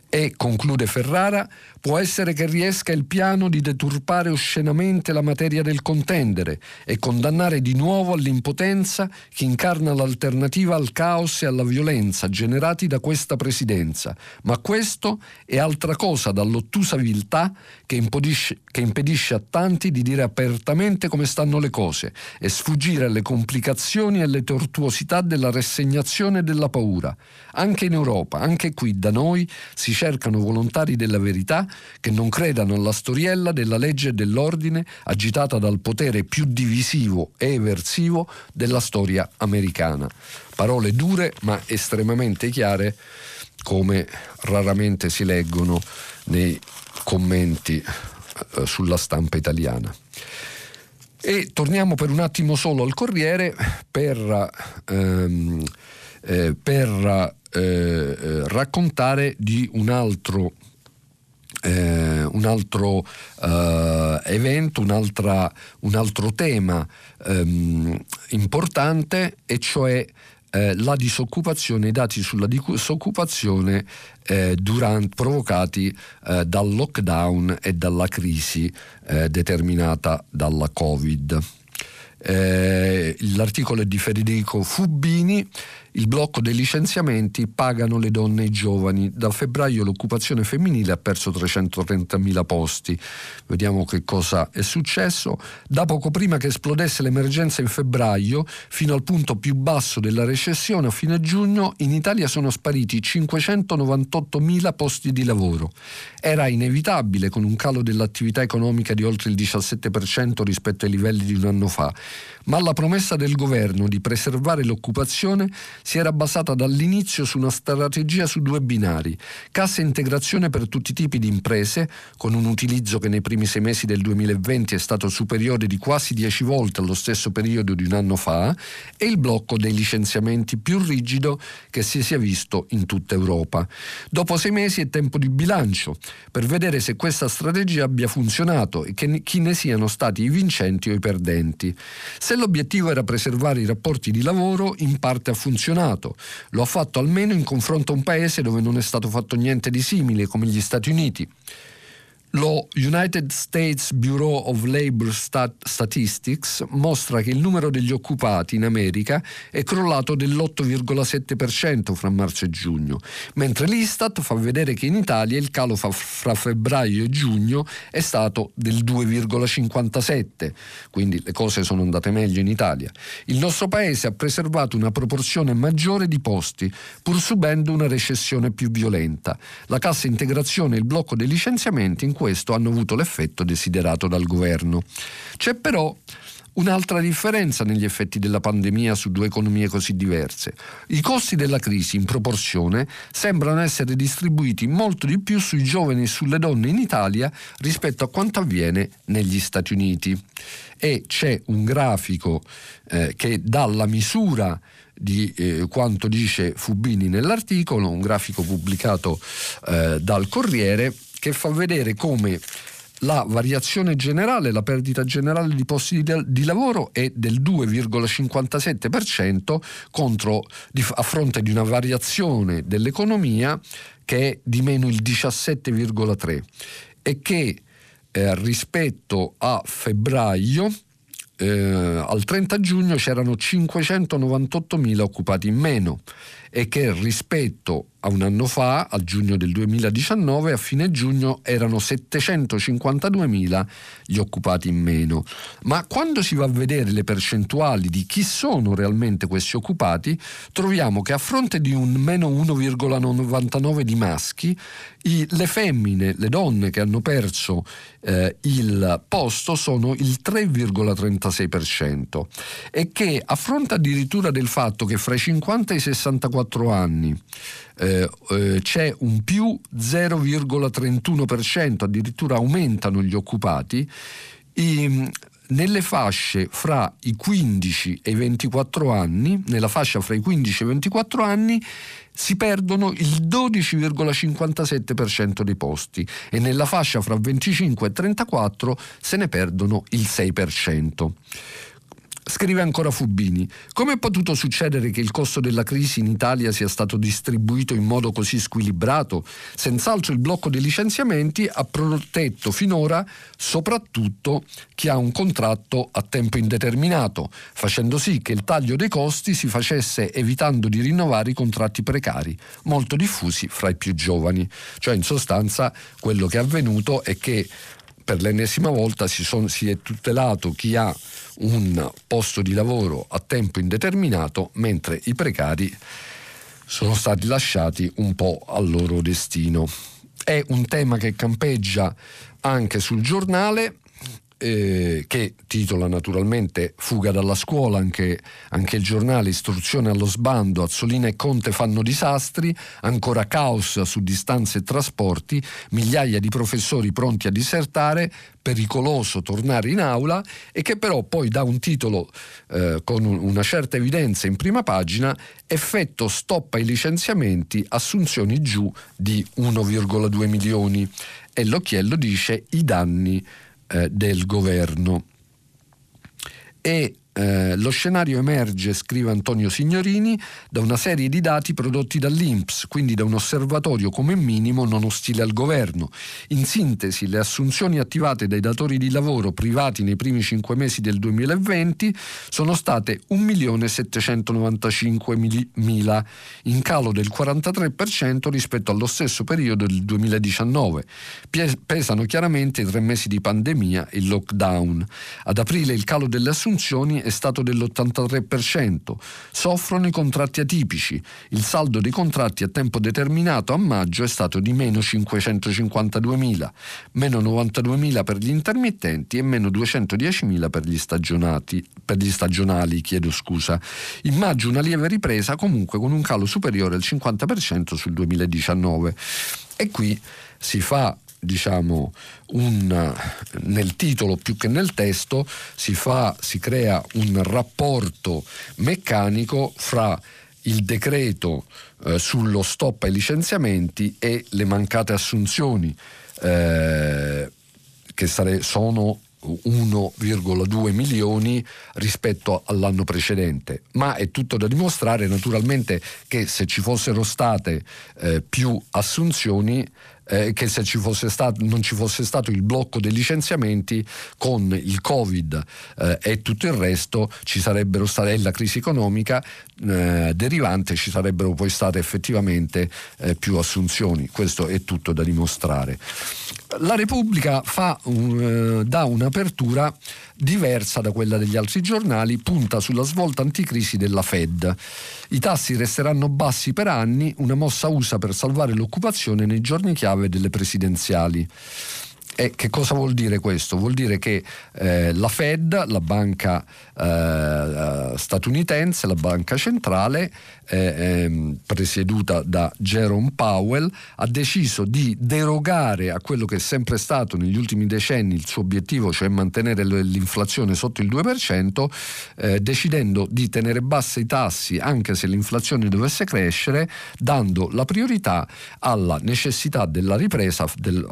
E, conclude Ferrara, Può essere che riesca il piano di deturpare oscenamente la materia del contendere e condannare di nuovo all'impotenza chi incarna l'alternativa al caos e alla violenza generati da questa presidenza. Ma questo è altra cosa dall'ottusa viltà che impedisce, che impedisce a tanti di dire apertamente come stanno le cose e sfuggire alle complicazioni e alle tortuosità della rassegnazione e della paura. Anche in Europa, anche qui da noi, si cercano volontari della verità che non credano alla storiella della legge e dell'ordine agitata dal potere più divisivo e eversivo della storia americana. Parole dure ma estremamente chiare come raramente si leggono nei commenti eh, sulla stampa italiana. E torniamo per un attimo solo al Corriere per, ehm, eh, per eh, eh raccontare di un altro eh, un altro eh, evento, un altro tema ehm, importante e cioè eh, la disoccupazione, i dati sulla disoccupazione eh, durante, provocati eh, dal lockdown e dalla crisi eh, determinata dalla Covid. L'articolo è di Federico Fubbini il blocco dei licenziamenti pagano le donne e i giovani. Da febbraio l'occupazione femminile ha perso 330.000 posti. Vediamo che cosa è successo. Da poco prima che esplodesse l'emergenza in febbraio, fino al punto più basso della recessione a fine giugno, in Italia sono spariti 598.000 posti di lavoro. Era inevitabile con un calo dell'attività economica di oltre il 17% rispetto ai livelli di un anno fa ma la promessa del governo di preservare l'occupazione si era basata dall'inizio su una strategia su due binari, cassa integrazione per tutti i tipi di imprese, con un utilizzo che nei primi sei mesi del 2020 è stato superiore di quasi dieci volte allo stesso periodo di un anno fa, e il blocco dei licenziamenti più rigido che si sia visto in tutta Europa. Dopo sei mesi è tempo di bilancio, per vedere se questa strategia abbia funzionato e che chi ne siano stati i vincenti o i perdenti. Se l'obiettivo era preservare i rapporti di lavoro, in parte ha funzionato. Lo ha fatto almeno in confronto a un paese dove non è stato fatto niente di simile, come gli Stati Uniti. Lo United States Bureau of Labor Stat- Statistics mostra che il numero degli occupati in America è crollato dell'8,7% fra marzo e giugno, mentre l'Istat fa vedere che in Italia il calo fa- fra febbraio e giugno è stato del 2,57%, quindi le cose sono andate meglio in Italia. Il nostro paese ha preservato una proporzione maggiore di posti, pur subendo una recessione più violenta. La cassa integrazione e il blocco dei licenziamenti in questo hanno avuto l'effetto desiderato dal governo. C'è però Un'altra differenza negli effetti della pandemia su due economie così diverse. I costi della crisi in proporzione sembrano essere distribuiti molto di più sui giovani e sulle donne in Italia rispetto a quanto avviene negli Stati Uniti. E c'è un grafico eh, che dà la misura di eh, quanto dice Fubini nell'articolo, un grafico pubblicato eh, dal Corriere che fa vedere come la variazione generale, la perdita generale di posti di, di lavoro è del 2,57% contro, di, a fronte di una variazione dell'economia che è di meno il 17,3% e che eh, rispetto a febbraio eh, al 30 giugno c'erano 598.000 occupati in meno e che rispetto a un anno fa, a giugno del 2019, a fine giugno erano 752.000 gli occupati in meno. Ma quando si va a vedere le percentuali di chi sono realmente questi occupati, troviamo che a fronte di un meno 1,99 di maschi, i, le femmine, le donne che hanno perso eh, il posto sono il 3,36% e che a fronte addirittura del fatto che fra i 50 e i 64 anni eh, eh, c'è un più 0,31%, addirittura aumentano gli occupati, i, nelle fasce fra i 15 e i 24 anni, nella fascia fra i 15 e i 24 anni, si perdono il 12,57% dei posti e nella fascia fra 25 e 34 se ne perdono il 6%. Scrive ancora Fubini, come è potuto succedere che il costo della crisi in Italia sia stato distribuito in modo così squilibrato? Senz'altro il blocco dei licenziamenti ha protetto finora soprattutto chi ha un contratto a tempo indeterminato, facendo sì che il taglio dei costi si facesse evitando di rinnovare i contratti precari, molto diffusi fra i più giovani. Cioè in sostanza quello che è avvenuto è che per l'ennesima volta si, son, si è tutelato chi ha un posto di lavoro a tempo indeterminato, mentre i precari sono stati lasciati un po' al loro destino. È un tema che campeggia anche sul giornale eh, che titola naturalmente Fuga dalla scuola, anche, anche, il giornale Istruzione allo sbando, Azzolina e Conte fanno disastri, ancora caos su distanze e trasporti, migliaia di professori pronti a disertare, pericoloso tornare in aula e che però poi dà un titolo eh, con una certa evidenza in prima pagina, effetto stop ai licenziamenti, assunzioni giù di 1,2 milioni. E l'occhiello dice i danni eh, del governo. E eh, lo scenario emerge, scrive Antonio Signorini, da una serie di dati prodotti dall'INPS, quindi da un osservatorio come minimo non ostile al governo. In sintesi, le assunzioni attivate dai datori di lavoro privati nei primi cinque mesi del 2020 sono state 1.795.000, in calo del 43% rispetto allo stesso periodo del 2019. Pesano chiaramente i tre mesi di pandemia e il lockdown. Ad aprile il calo delle assunzioni è stato dell'83%. Soffrono i contratti atipici. Il saldo dei contratti a tempo determinato a maggio è stato di meno 552.000, meno 92.000 per gli intermittenti e meno 210.000 per gli, per gli stagionali. Chiedo scusa. In maggio una lieve ripresa comunque con un calo superiore al 50% sul 2019. E qui si fa diciamo, un, nel titolo più che nel testo si, fa, si crea un rapporto meccanico fra il decreto eh, sullo stop ai licenziamenti e le mancate assunzioni eh, che sare- sono 1,2 milioni rispetto all'anno precedente, ma è tutto da dimostrare naturalmente che se ci fossero state eh, più assunzioni eh, che se ci stato, non ci fosse stato il blocco dei licenziamenti con il Covid eh, e tutto il resto ci sarebbero state la crisi economica eh, derivante ci sarebbero poi state effettivamente eh, più assunzioni. Questo è tutto da dimostrare la Repubblica un, eh, dà un'apertura diversa da quella degli altri giornali, punta sulla svolta anticrisi della Fed. I tassi resteranno bassi per anni, una mossa USA per salvare l'occupazione nei giorni chiave delle presidenziali. E che cosa vuol dire questo? Vuol dire che eh, la Fed, la banca eh, statunitense, la banca centrale, eh, ehm, presieduta da Jerome Powell, ha deciso di derogare a quello che è sempre stato negli ultimi decenni il suo obiettivo, cioè mantenere l'inflazione sotto il 2%, eh, decidendo di tenere bassi i tassi anche se l'inflazione dovesse crescere, dando la priorità alla necessità della ripresa del,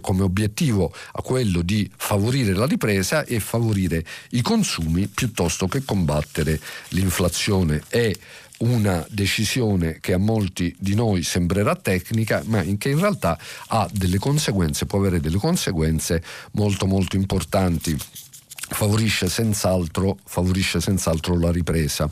come obiettivo a quello di favorire la ripresa e favorire i consumi piuttosto che combattere l'inflazione. È una decisione che a molti di noi sembrerà tecnica, ma che in realtà ha delle conseguenze, può avere delle conseguenze molto molto importanti. Favorisce senz'altro, favorisce senz'altro la ripresa.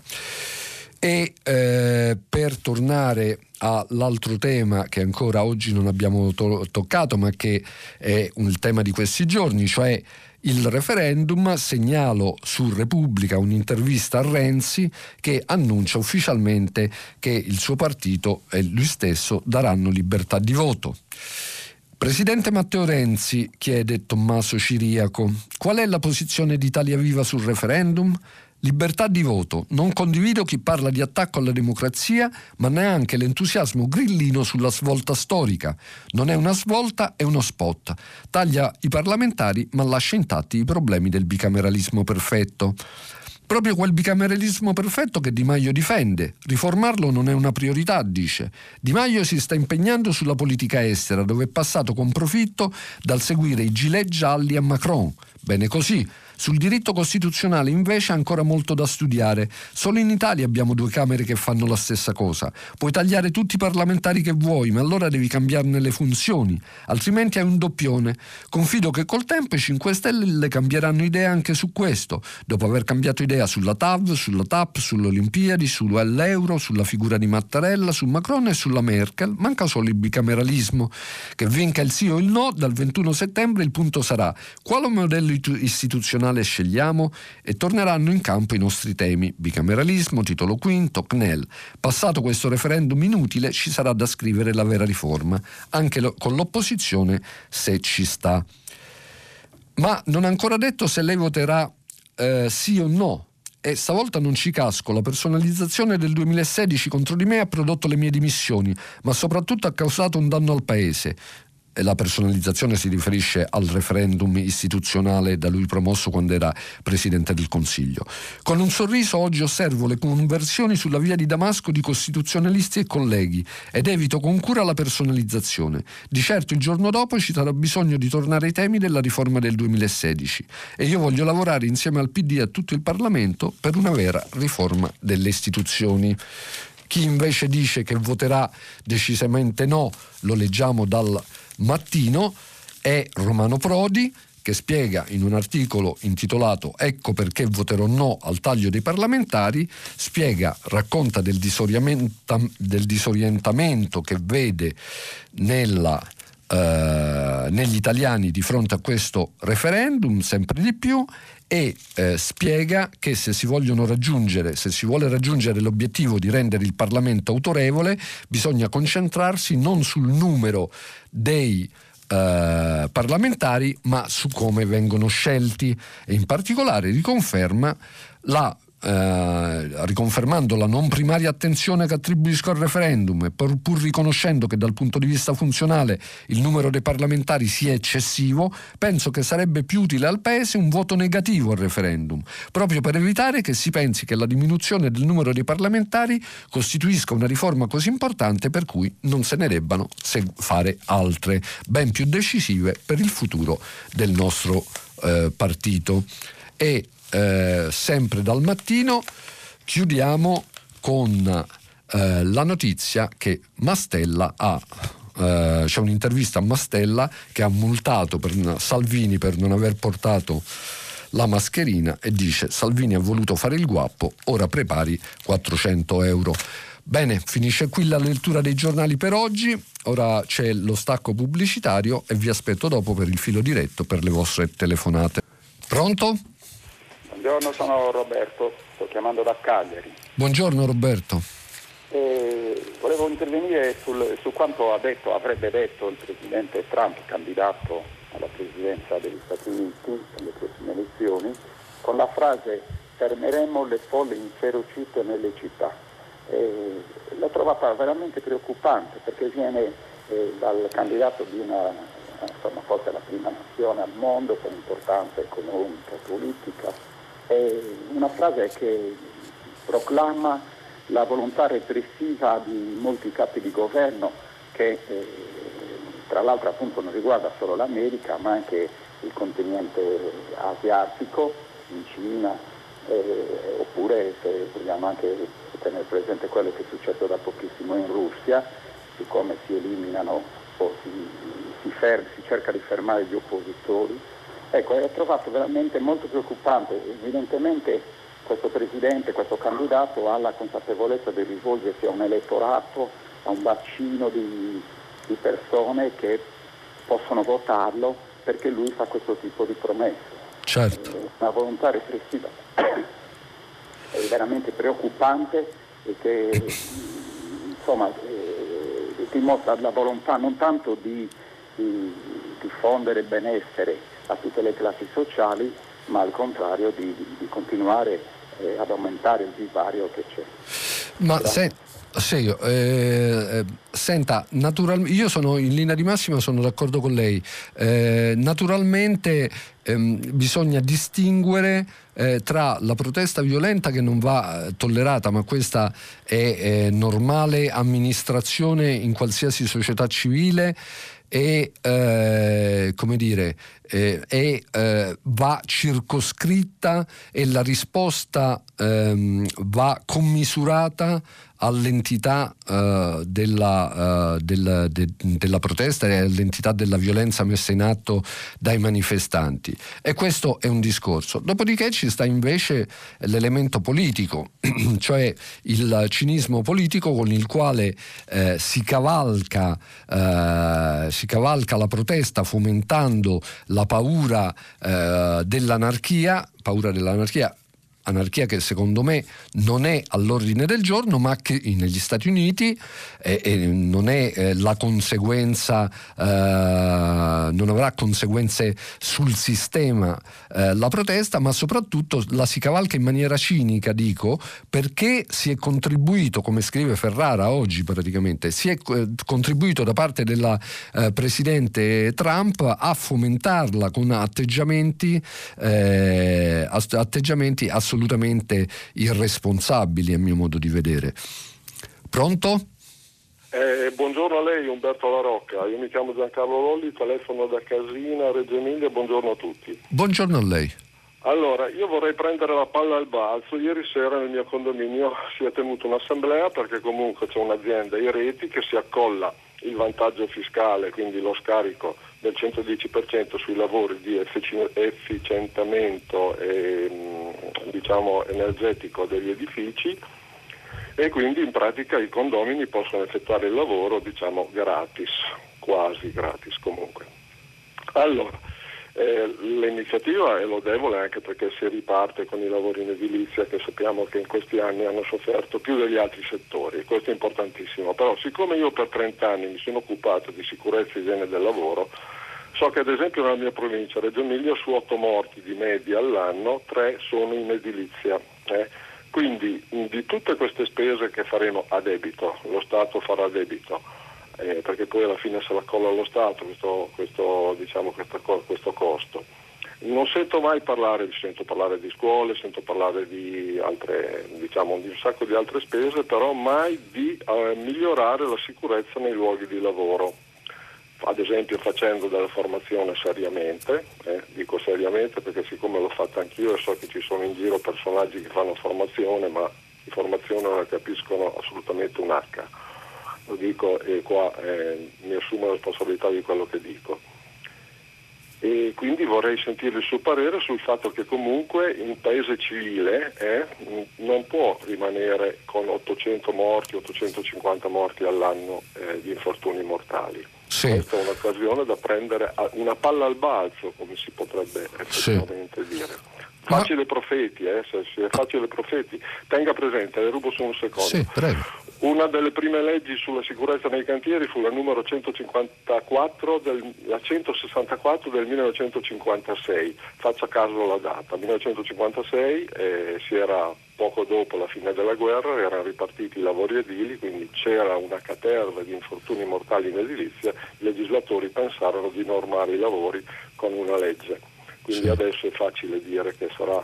E eh, per tornare all'altro tema che ancora oggi non abbiamo to- toccato, ma che è un tema di questi giorni, cioè il referendum, segnalo su Repubblica un'intervista a Renzi che annuncia ufficialmente che il suo partito e lui stesso daranno libertà di voto. Presidente Matteo Renzi, chiede Tommaso Ciriaco, qual è la posizione di Italia Viva sul referendum? Libertà di voto. Non condivido chi parla di attacco alla democrazia, ma neanche l'entusiasmo grillino sulla svolta storica. Non è una svolta, è uno spot. Taglia i parlamentari, ma lascia intatti i problemi del bicameralismo perfetto. Proprio quel bicameralismo perfetto che Di Maio difende. Riformarlo non è una priorità, dice. Di Maio si sta impegnando sulla politica estera, dove è passato con profitto dal seguire i gilet gialli a Macron. Bene così. Sul diritto costituzionale invece ancora molto da studiare. Solo in Italia abbiamo due Camere che fanno la stessa cosa. Puoi tagliare tutti i parlamentari che vuoi, ma allora devi cambiarne le funzioni, altrimenti hai un doppione. Confido che col tempo i 5 Stelle le cambieranno idea anche su questo, dopo aver cambiato idea sulla TAV, sulla TAP, sulle Olimpiadi, sull'euro, sulla figura di Mattarella, su Macron e sulla Merkel. Manca solo il bicameralismo. Che vinca il sì o il no, dal 21 settembre il punto sarà quale modello istituzionale nazionale scegliamo e torneranno in campo i nostri temi, bicameralismo, titolo quinto, CNEL. Passato questo referendum inutile ci sarà da scrivere la vera riforma, anche lo, con l'opposizione se ci sta. Ma non ha ancora detto se lei voterà eh, sì o no. E stavolta non ci casco, la personalizzazione del 2016 contro di me ha prodotto le mie dimissioni, ma soprattutto ha causato un danno al Paese la personalizzazione si riferisce al referendum istituzionale da lui promosso quando era Presidente del Consiglio. Con un sorriso oggi osservo le conversioni sulla via di Damasco di costituzionalisti e colleghi ed evito con cura la personalizzazione. Di certo il giorno dopo ci sarà bisogno di tornare ai temi della riforma del 2016 e io voglio lavorare insieme al PD e a tutto il Parlamento per una vera riforma delle istituzioni. Chi invece dice che voterà decisamente no, lo leggiamo dal mattino è Romano Prodi che spiega in un articolo intitolato Ecco perché voterò no al taglio dei parlamentari, spiega, racconta del, del disorientamento che vede nella, eh, negli italiani di fronte a questo referendum, sempre di più, e eh, spiega che se si se si vuole raggiungere l'obiettivo di rendere il Parlamento autorevole, bisogna concentrarsi non sul numero dei eh, parlamentari, ma su come vengono scelti. E in particolare riconferma la eh, riconfermando la non primaria attenzione che attribuisco al referendum e pur, pur, riconoscendo che dal punto di vista funzionale il numero dei parlamentari sia eccessivo, penso che sarebbe più utile al Paese un voto negativo al referendum, proprio per evitare che si pensi che la diminuzione del numero dei parlamentari costituisca una riforma così importante per cui non se ne debbano fare altre, ben più decisive per il futuro del nostro eh, partito. E eh, sempre dal mattino, chiudiamo con eh, la notizia che Mastella ha eh, c'è un'intervista a Mastella che ha multato per, Salvini per non aver portato la mascherina e dice Salvini ha voluto fare il guappo, ora prepari 400 euro. Bene, finisce qui la lettura dei giornali per oggi, ora c'è lo stacco pubblicitario e vi aspetto dopo per il filo diretto per le vostre telefonate. Pronto? Buongiorno, sono Roberto, sto chiamando da Cagliari. Buongiorno Roberto. Eh, volevo intervenire sul, su quanto detto, avrebbe detto il Presidente Trump, candidato alla Presidenza degli Stati Uniti nelle prossime elezioni, con la frase fermeremo le folle inferocite nelle città eh, l'ho trovata veramente preoccupante perché viene eh, dal candidato di una, insomma, forse la prima nazione al mondo con importanza economica, politica, è una frase che proclama la volontà repressiva di molti capi di governo che eh, tra l'altro appunto non riguarda solo l'America ma anche il continente asiatico, in Cina, eh, oppure se vogliamo anche tenere presente quello che è successo da pochissimo in Russia, su come si eliminano o si, si, fer- si cerca di fermare gli oppositori. Ecco, è trovato veramente molto preoccupante, evidentemente questo Presidente, questo candidato ha la consapevolezza di rivolgersi a un elettorato, a un bacino di, di persone che possono votarlo perché lui fa questo tipo di promesse. Certo. Una volontà repressiva <coughs> è veramente preoccupante e che insomma, eh, dimostra la volontà non tanto di, di diffondere benessere a tutte le classi sociali, ma al contrario di, di continuare eh, ad aumentare il divario che c'è. Ma se, sì, eh, eh, senta, natural, io sono in linea di massima, sono d'accordo con lei. Eh, naturalmente ehm, bisogna distinguere eh, tra la protesta violenta che non va eh, tollerata, ma questa è normale amministrazione in qualsiasi società civile e eh, come dire eh, e, eh, va circoscritta e la risposta ehm, va commisurata all'entità uh, della, uh, del, de, della, protesta e all'entità della violenza messa in atto dai manifestanti. E questo è un discorso. Dopodiché ci sta invece l'elemento politico, <clears throat> cioè il cinismo politico con il quale eh, si, cavalca, eh, si, cavalca, la protesta fomentando la paura eh, dell'anarchia, paura dell'anarchia anarchia che secondo me non è all'ordine del giorno, ma che negli Stati Uniti eh, eh, non è eh, la conseguenza, eh, non avrà conseguenze sul sistema eh, la protesta, ma soprattutto la si cavalca in maniera cinica, dico, perché si è contribuito, come scrive Ferrara oggi praticamente, si è contribuito da parte della Presidente Trump a fomentarla con atteggiamenti, atteggiamenti assolutamente assolutamente irresponsabili a mio modo di vedere. Pronto? Eh, buongiorno a lei Umberto La Rocca, io mi chiamo Giancarlo Lolli, telefono da Casina, Reggio Emilia, buongiorno a tutti. Buongiorno a lei. Allora, io vorrei prendere la palla al balzo. Ieri sera nel mio condominio si è tenuta un'assemblea perché comunque c'è un'azienda, i reti, che si accolla il vantaggio fiscale, quindi lo scarico del 110% sui lavori di efficientamento e, mm, diciamo, energetico degli edifici e quindi in pratica i condomini possono effettuare il lavoro diciamo gratis, quasi gratis comunque. Allora, eh, l'iniziativa è lodevole anche perché si riparte con i lavori in edilizia che sappiamo che in questi anni hanno sofferto più degli altri settori, questo è importantissimo, però siccome io per 30 anni mi sono occupato di sicurezza e igiene del lavoro, so che ad esempio nella mia provincia, Reggio Emilia, su 8 morti di media all'anno, 3 sono in edilizia. Eh? Quindi di tutte queste spese che faremo a debito, lo Stato farà a debito, eh, perché poi alla fine se la colla allo Stato questo, questo, diciamo, questo, questo costo. Non sento mai parlare, sento parlare di scuole, sento parlare di, altre, diciamo, di un sacco di altre spese, però mai di eh, migliorare la sicurezza nei luoghi di lavoro. Ad esempio facendo della formazione seriamente, eh, dico seriamente perché siccome l'ho fatta anch'io e so che ci sono in giro personaggi che fanno formazione ma di formazione non ne capiscono assolutamente un H lo dico e qua eh, mi assumo la responsabilità di quello che dico. E quindi vorrei sentire il suo parere sul fatto che comunque un paese civile eh, non può rimanere con 800 morti, 850 morti all'anno eh, di infortuni mortali. Sì. Questa è un'occasione da prendere una palla al balzo, come si potrebbe effettivamente sì. dire. Facile profeti, eh, se, se facile profeti. Tenga presente, le rubo solo un secondo. Sì, una delle prime leggi sulla sicurezza nei cantieri fu la numero 154 del, la 164 del 1956, faccia caso alla data, 1956 eh, si era poco dopo la fine della guerra, erano ripartiti i lavori edili, quindi c'era una caterva di infortuni mortali in edilizia, i legislatori pensarono di normare i lavori con una legge. Quindi sì. adesso è facile dire che sarà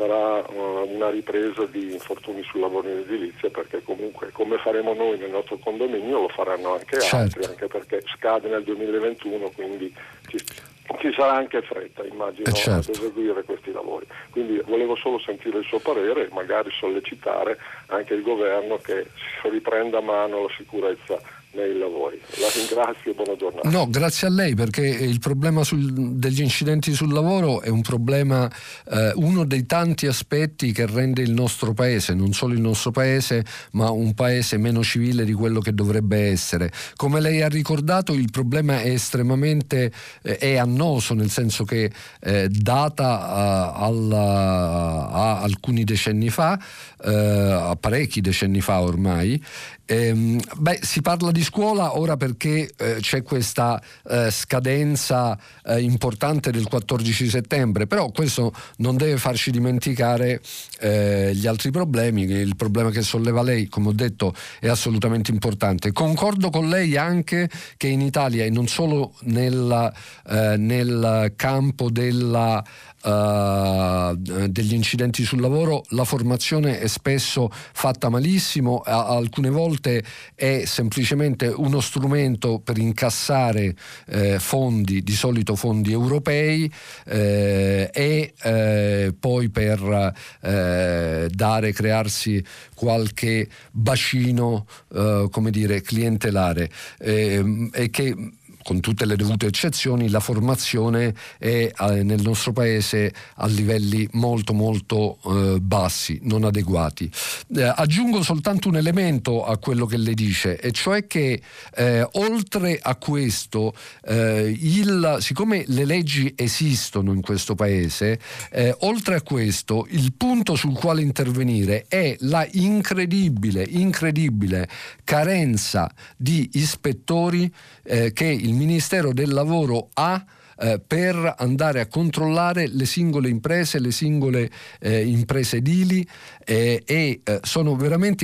sarà uh, una ripresa di infortuni sul lavoro in edilizia perché comunque come faremo noi nel nostro condominio lo faranno anche certo. altri, anche perché scade nel 2021, quindi ci, ci sarà anche fretta, immagino, eh certo. ad eseguire questi lavori. Quindi volevo solo sentire il suo parere e magari sollecitare anche il governo che si riprenda a mano la sicurezza nei lavori. La ringrazio e buona giornata. No, grazie a lei perché il problema sul, degli incidenti sul lavoro è un problema, eh, uno dei tanti aspetti che rende il nostro paese, non solo il nostro paese, ma un paese meno civile di quello che dovrebbe essere. Come lei ha ricordato, il problema è estremamente eh, è annoso, nel senso che eh, data a, alla, a alcuni decenni fa, eh, a parecchi decenni fa ormai, Ehm, beh, si parla di scuola ora perché eh, c'è questa eh, scadenza eh, importante del 14 settembre, però questo non deve farci dimenticare eh, gli altri problemi, il problema che solleva lei, come ho detto, è assolutamente importante. Concordo con lei anche che in Italia e non solo nel, eh, nel campo della Uh, degli incidenti sul lavoro, la formazione è spesso fatta malissimo, a, alcune volte è semplicemente uno strumento per incassare eh, fondi, di solito fondi europei, eh, e eh, poi per eh, dare, crearsi qualche bacino, eh, come dire, clientelare ehm, e che con tutte le dovute eccezioni, la formazione è eh, nel nostro paese a livelli molto molto eh, bassi, non adeguati. Eh, aggiungo soltanto un elemento a quello che lei dice, e cioè che eh, oltre a questo, eh, il, siccome le leggi esistono in questo paese, eh, oltre a questo il punto sul quale intervenire è la incredibile, incredibile carenza di ispettori che il Ministero del Lavoro ha eh, per andare a controllare le singole imprese, le singole eh, imprese edili eh, e eh,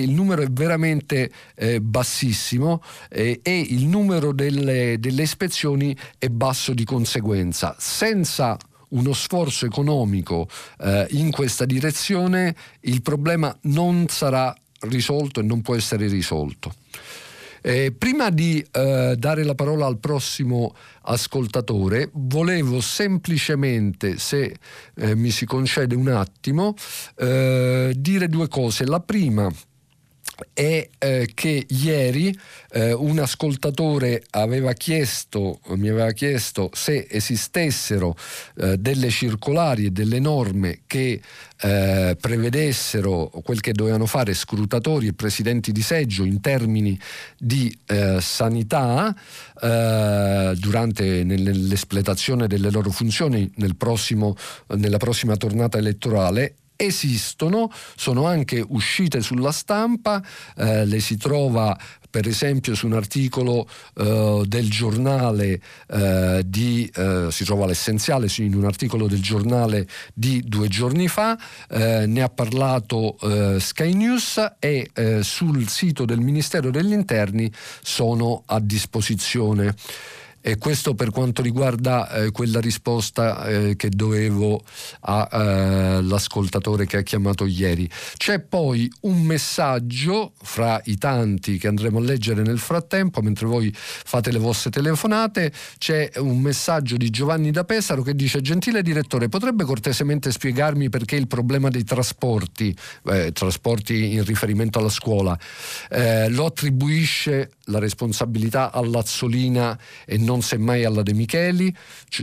il numero è veramente eh, bassissimo e il numero delle, delle ispezioni è basso di conseguenza. Senza uno sforzo economico eh, in questa direzione il problema non sarà risolto e non può essere risolto. Eh, prima di eh, dare la parola al prossimo ascoltatore, volevo semplicemente, se eh, mi si concede un attimo, eh, dire due cose. La prima è eh, che ieri eh, un ascoltatore aveva chiesto, mi aveva chiesto se esistessero eh, delle circolari e delle norme che eh, prevedessero quel che dovevano fare scrutatori e presidenti di seggio in termini di eh, sanità eh, durante nell'espletazione delle loro funzioni nel prossimo, nella prossima tornata elettorale esistono, sono anche uscite sulla stampa, eh, le si trova per esempio su un articolo eh, del giornale eh, di, eh, si trova l'essenziale in un articolo del giornale di due giorni fa, eh, ne ha parlato eh, Sky News e sul sito del Ministero degli Interni sono a disposizione. E questo per quanto riguarda eh, quella risposta eh, che dovevo all'ascoltatore eh, che ha chiamato ieri. C'è poi un messaggio fra i tanti che andremo a leggere nel frattempo, mentre voi fate le vostre telefonate, c'è un messaggio di Giovanni da Pesaro che dice gentile direttore, potrebbe cortesemente spiegarmi perché il problema dei trasporti, eh, trasporti in riferimento alla scuola, eh, lo attribuisce la responsabilità all'Azzolina e non semmai alla De Micheli.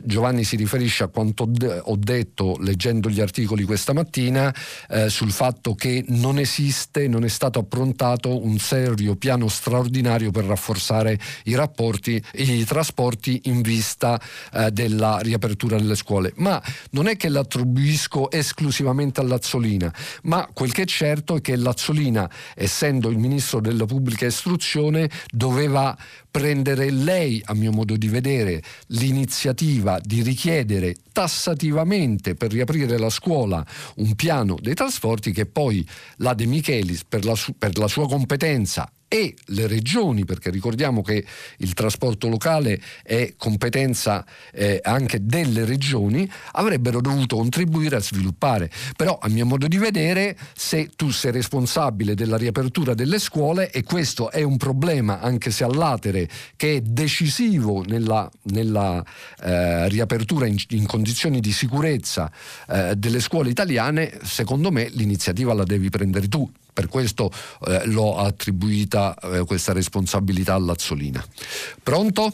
Giovanni si riferisce a quanto ho detto leggendo gli articoli questa mattina eh, sul fatto che non esiste, non è stato approntato un serio piano straordinario per rafforzare i rapporti, i trasporti in vista eh, della riapertura delle scuole. Ma non è che l'attribuisco esclusivamente all'Azzolina, ma quel che è certo è che l'Azzolina, essendo il ministro della pubblica istruzione, doveva prendere lei, a mio modo di vedere, l'iniziativa di richiedere tassativamente per riaprire la scuola un piano dei trasporti che poi la De Michelis, per la, su- per la sua competenza e le regioni, perché ricordiamo che il trasporto locale è competenza eh, anche delle regioni, avrebbero dovuto contribuire a sviluppare. Però a mio modo di vedere, se tu sei responsabile della riapertura delle scuole, e questo è un problema anche se all'atere che è decisivo nella, nella eh, riapertura in, in, condizioni di sicurezza eh, delle scuole italiane, secondo me l'iniziativa la devi prendere tu per questo eh, l'ho attribuita eh, questa responsabilità all'Azzolina. Pronto?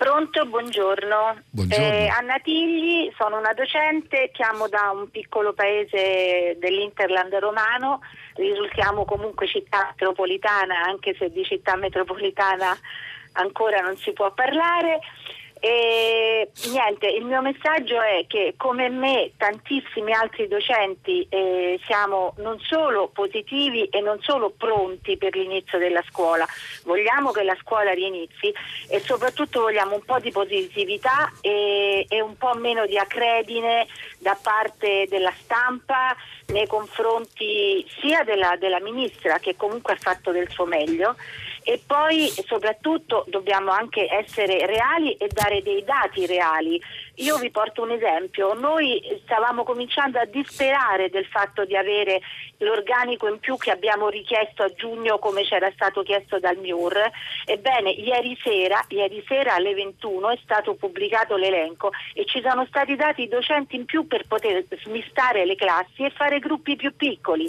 Pronto, buongiorno. buongiorno. Eh, Anna Tigli, sono una docente, chiamo da un piccolo paese dell'Interland romano, risultiamo comunque città metropolitana, anche se di città metropolitana ancora non si può parlare. E niente, il mio messaggio è che come me tantissimi altri docenti eh, siamo non solo positivi e non solo pronti per l'inizio della scuola, vogliamo che la scuola riinizi e soprattutto vogliamo un po' di positività e, e un po' meno di accredine da parte della stampa nei confronti sia della, della ministra che comunque ha fatto del suo meglio e poi soprattutto dobbiamo anche essere reali e dare dei dati reali. Io vi porto un esempio, noi stavamo cominciando a disperare del fatto di avere l'organico in più che abbiamo richiesto a giugno come c'era stato chiesto dal MIUR. Ebbene, ieri sera, ieri sera alle 21 è stato pubblicato l'elenco e ci sono stati dati i docenti in più per poter smistare le classi e fare gruppi più piccoli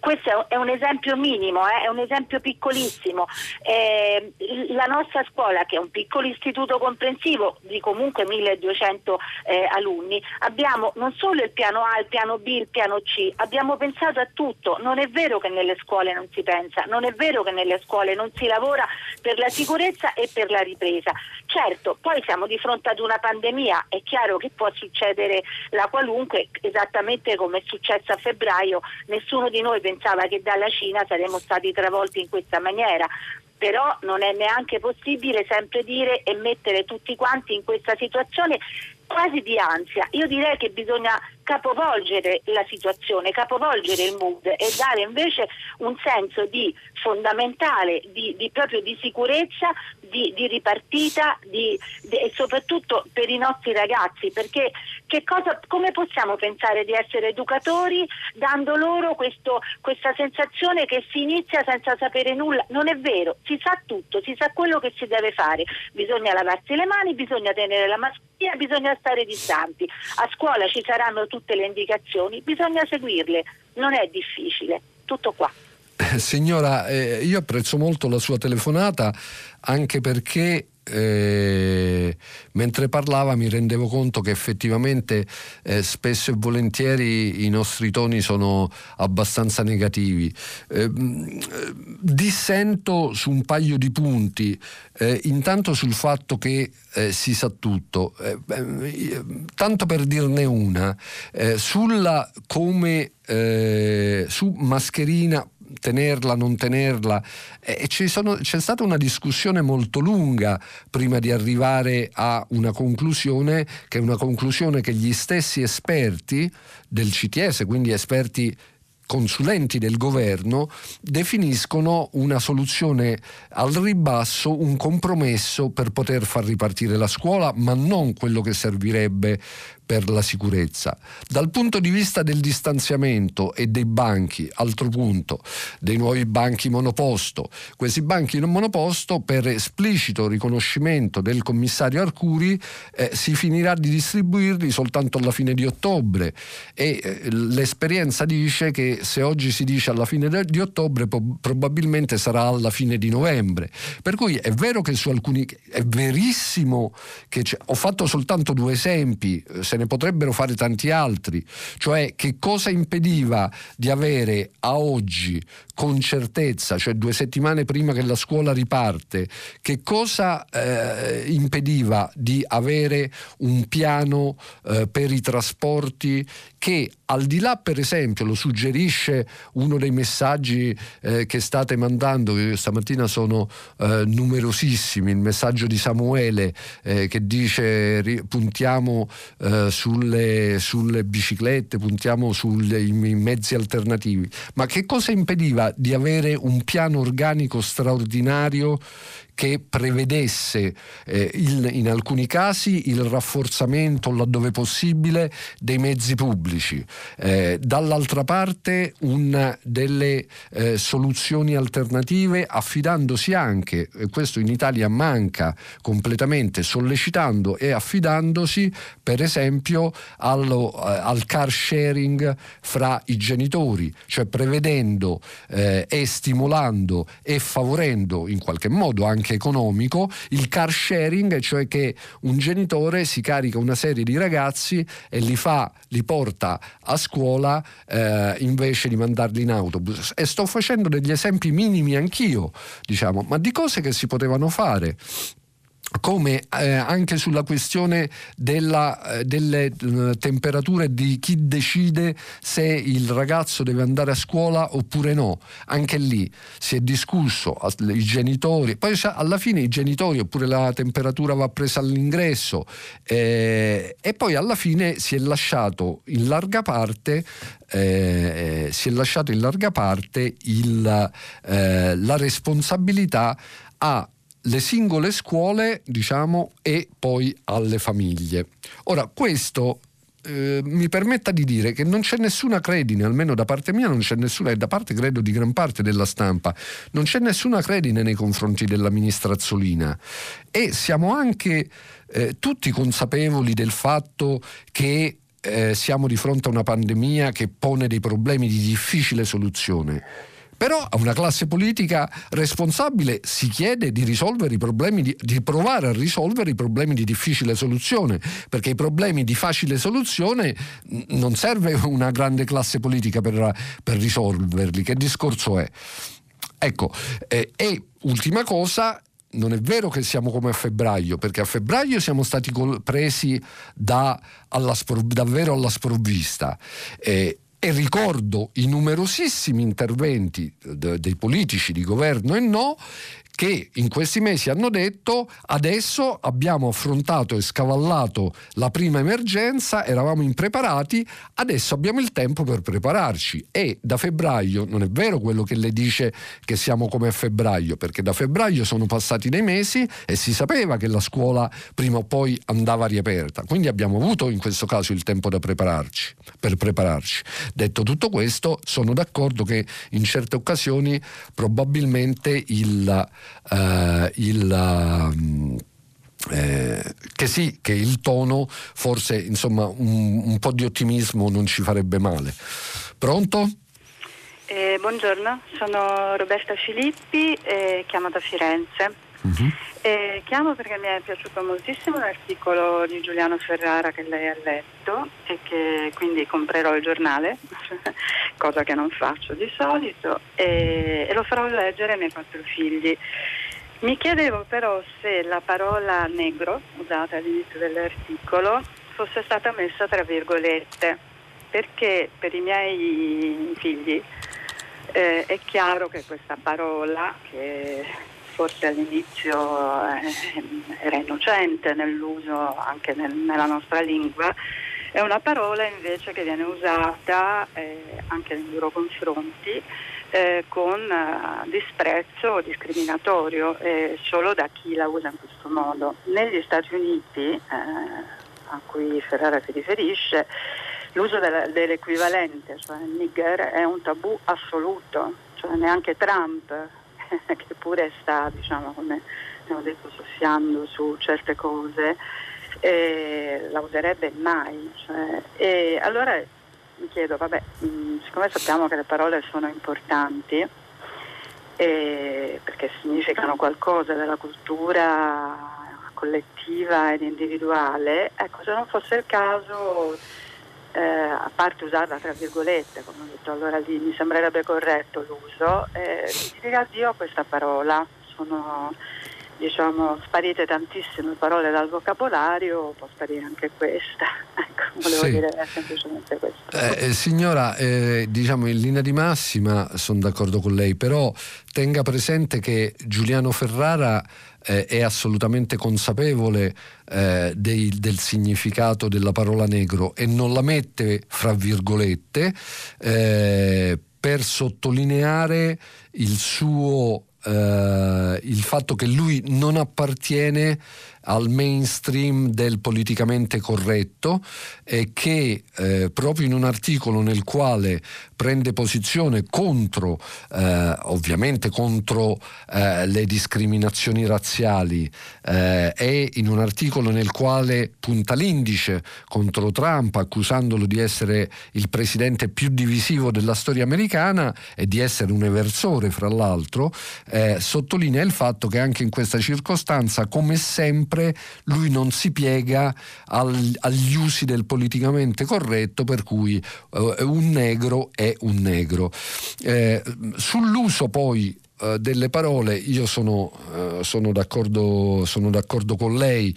questo è un esempio minimo, eh? è un esempio piccolissimo. Eh, la nostra scuola, che è un piccolo istituto comprensivo di comunque 1200 eh, alunni, abbiamo non solo il piano A, il piano B, il piano C, abbiamo pensato a tutto. Non è vero che nelle scuole non si pensa, non è vero che nelle scuole non si lavora per la sicurezza e per la ripresa. Certo, poi siamo di fronte ad una pandemia, è chiaro che può succedere la qualunque, esattamente come è successo a febbraio, nessuno di noi pensava che dalla Cina saremmo stati travolti in questa maniera però non è neanche possibile sempre dire e mettere tutti quanti in questa situazione quasi di ansia. Io direi che bisogna capovolgere la situazione, capovolgere il mood e dare invece un senso di fondamentale, di, di proprio di sicurezza, di, di ripartita di, e soprattutto per i nostri ragazzi, perché cosa, come possiamo pensare di essere educatori dando loro questo, questa sensazione che si inizia senza sapere nulla? Non è vero, si sa tutto, si sa quello che si deve fare, bisogna lavarsi le mani, bisogna tenere la mascherina, bisogna stare distanti, a scuola ci saranno tutte le indicazioni, bisogna seguirle, non è difficile, tutto qua. Signora, eh, io apprezzo molto la sua telefonata anche perché eh, mentre parlava mi rendevo conto che effettivamente eh, spesso e volentieri i nostri toni sono abbastanza negativi. Eh, dissento su un paio di punti, eh, intanto sul fatto che eh, si sa tutto, eh, tanto per dirne una, sulla come su mascherina tenerla, non tenerla. E sono, c'è stata una discussione molto lunga prima di arrivare a una conclusione che è una conclusione che gli stessi esperti del CTS, quindi esperti consulenti del governo definiscono una soluzione al ribasso, un compromesso per poter far ripartire la scuola, ma non quello che servirebbe per la sicurezza. Dal punto di vista del distanziamento e dei banchi, altro punto, dei nuovi banchi monoposto. Questi banchi monoposto, per esplicito riconoscimento del commissario Arcuri, eh, si finirà di distribuirli soltanto alla fine di ottobre e eh, l'esperienza dice che se oggi si dice alla fine di ottobre po- probabilmente sarà alla fine di novembre. Per cui è vero che su alcuni è verissimo che ho fatto soltanto due esempi, eh, se ne potrebbero fare tanti altri, cioè che cosa impediva di avere a oggi con certezza, cioè due settimane prima che la scuola riparte, che cosa eh, impediva di avere un piano eh, per i trasporti che al di là per esempio lo suggerisce uno dei messaggi eh, che state mandando, che stamattina sono eh, numerosissimi, il messaggio di Samuele eh, che dice puntiamo eh, sulle, sulle, biciclette, puntiamo sui mezzi alternativi, ma che cosa impediva di avere un piano organico straordinario che prevedesse eh, il, in alcuni casi il rafforzamento laddove possibile dei mezzi pubblici, eh, dall'altra parte una delle eh, soluzioni alternative affidandosi anche, e questo in Italia manca completamente, sollecitando e affidandosi per esempio allo, eh, al car sharing fra i genitori, cioè prevedendo eh, e stimolando e favorendo in qualche modo anche economico, il car sharing, cioè che un genitore si carica una serie di ragazzi e li fa, li porta a scuola eh, invece di mandarli in autobus. E sto facendo degli esempi minimi anch'io, diciamo, ma di cose che si potevano fare come eh, anche sulla questione della, eh, delle eh, temperature di chi decide se il ragazzo deve andare a scuola oppure no. Anche lì si è discusso, i genitori, poi alla fine i genitori oppure la temperatura va presa all'ingresso eh, e poi alla fine si è lasciato in larga parte eh, si è lasciato in larga parte il, eh, la responsabilità a le singole scuole, diciamo, e poi alle famiglie. Ora, questo eh, mi permetta di dire che non c'è nessuna credine, almeno da parte mia non c'è nessuna, e da parte credo di gran parte della stampa, non c'è nessuna credine nei confronti della ministra Azzolina e siamo anche eh, tutti consapevoli del fatto che eh, siamo di fronte a una pandemia che pone dei problemi di difficile soluzione però a una classe politica responsabile si chiede di risolvere i problemi, di, di, provare a risolvere i problemi di difficile soluzione, perché i problemi di facile soluzione non serve <laughs> una grande classe politica per, per risolverli. Che discorso è? Ecco, eh, e ultima cosa, non è vero che siamo come a febbraio, perché a febbraio siamo stati presi da, alla, davvero alla sprovvista. Eh, e ricordo i numerosissimi interventi dei politici di governo e no che in questi mesi hanno detto adesso abbiamo affrontato e scavallato la prima emergenza, eravamo impreparati, adesso abbiamo il tempo per prepararci e da febbraio non è vero quello che le dice che siamo come a febbraio, perché da febbraio sono passati dei mesi e si sapeva che la scuola prima o poi andava riaperta, quindi abbiamo avuto in questo caso il tempo da prepararci, per prepararci. Detto tutto questo, sono d'accordo che in certe occasioni probabilmente il eh, il... Um, eh, che sì, che il tono, forse insomma un, un, po' di ottimismo non ci farebbe male. Pronto? Eh, buongiorno, sono Roberta Filippi e chiamo da Firenze. Uh-huh. Eh, chiamo perché mi è piaciuto moltissimo l'articolo di Giuliano Ferrara che lei ha letto e che quindi comprerò il giornale, <laughs> cosa che non faccio di solito, e, e lo farò leggere ai miei quattro figli. Mi chiedevo però se la parola negro, usata all'inizio dell'articolo, fosse stata messa tra virgolette, perché per i miei figli eh, è chiaro che questa parola, che forse all'inizio eh, era innocente nell'uso anche nel, nella nostra lingua, È una parola invece che viene usata eh, anche nei loro confronti eh, con eh, disprezzo discriminatorio eh, solo da chi la usa in questo modo. Negli Stati Uniti, eh, a cui Ferrara si riferisce, l'uso della, dell'equivalente, cioè nigger, è un tabù assoluto, cioè neanche Trump, <laughs> che pure sta, diciamo, come abbiamo detto, soffiando su certe cose, eh, la userebbe mai. Cioè, e allora mi chiedo, vabbè, mh, mm, siccome sappiamo che le parole sono importanti, eh, perché significano qualcosa della cultura collettiva ed individuale, ecco, se non fosse il caso, eh, a parte usarla tra virgolette, come ho detto, allora lì mi sembrerebbe corretto l'uso, eh, dire addio a questa parola. Sono, diciamo, sparite tantissime parole dal vocabolario, può sparire anche questa. Volevo sì. dire semplicemente questo. Eh, eh, signora, eh, diciamo in linea di massima sono d'accordo con lei, però tenga presente che Giuliano Ferrara eh, è assolutamente consapevole eh, dei, del significato della parola negro e non la mette fra virgolette eh, per sottolineare il suo eh, il fatto che lui non appartiene al mainstream del politicamente corretto e che eh, proprio in un articolo nel quale prende posizione contro, eh, ovviamente contro eh, le discriminazioni razziali eh, e in un articolo nel quale punta l'indice contro Trump accusandolo di essere il presidente più divisivo della storia americana e di essere un eversore fra l'altro, eh, sottolinea il fatto che anche in questa circostanza come sempre sempre lui non si piega al, agli usi del politicamente corretto per cui eh, un negro è un negro. Eh, sull'uso poi eh, delle parole io sono, eh, sono, d'accordo, sono d'accordo con lei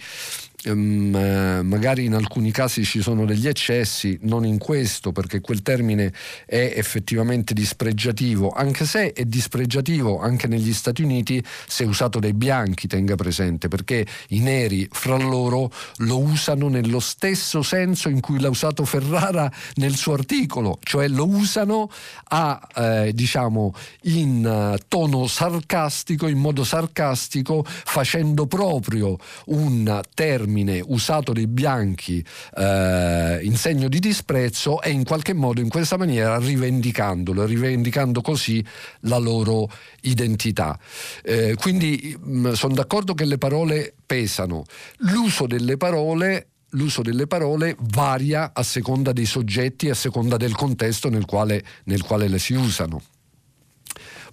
Um, magari in alcuni casi ci sono degli eccessi, non in questo perché quel termine è effettivamente dispregiativo, anche se è dispregiativo anche negli Stati Uniti se usato dai bianchi, tenga presente, perché i neri fra loro lo usano nello stesso senso in cui l'ha usato Ferrara nel suo articolo, cioè lo usano a, eh, diciamo in uh, tono sarcastico, in modo sarcastico, facendo proprio un termine termine usato dai bianchi eh, in segno di disprezzo e in qualche modo in questa maniera rivendicandolo, rivendicando così la loro identità. Eh, quindi mm, sono d'accordo che le parole pesano. L'uso delle parole l'uso delle parole varia a seconda dei soggetti e a seconda del contesto nel quale, nel quale le si usano.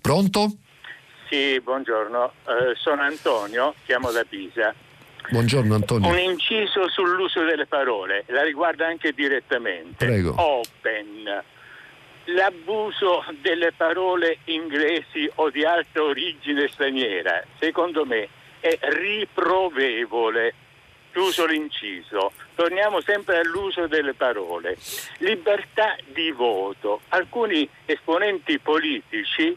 Pronto? Sì, buongiorno, eh, sono Antonio, chiamo da Pisa. Buongiorno Antonio. Un inciso sull'uso delle parole, la riguarda anche direttamente. Prego. Open. L'abuso delle parole inglesi o di alta origine straniera, secondo me, è riprovevole. Chiuso l'inciso. Torniamo sempre all'uso delle parole. Libertà di voto. Alcuni esponenti politici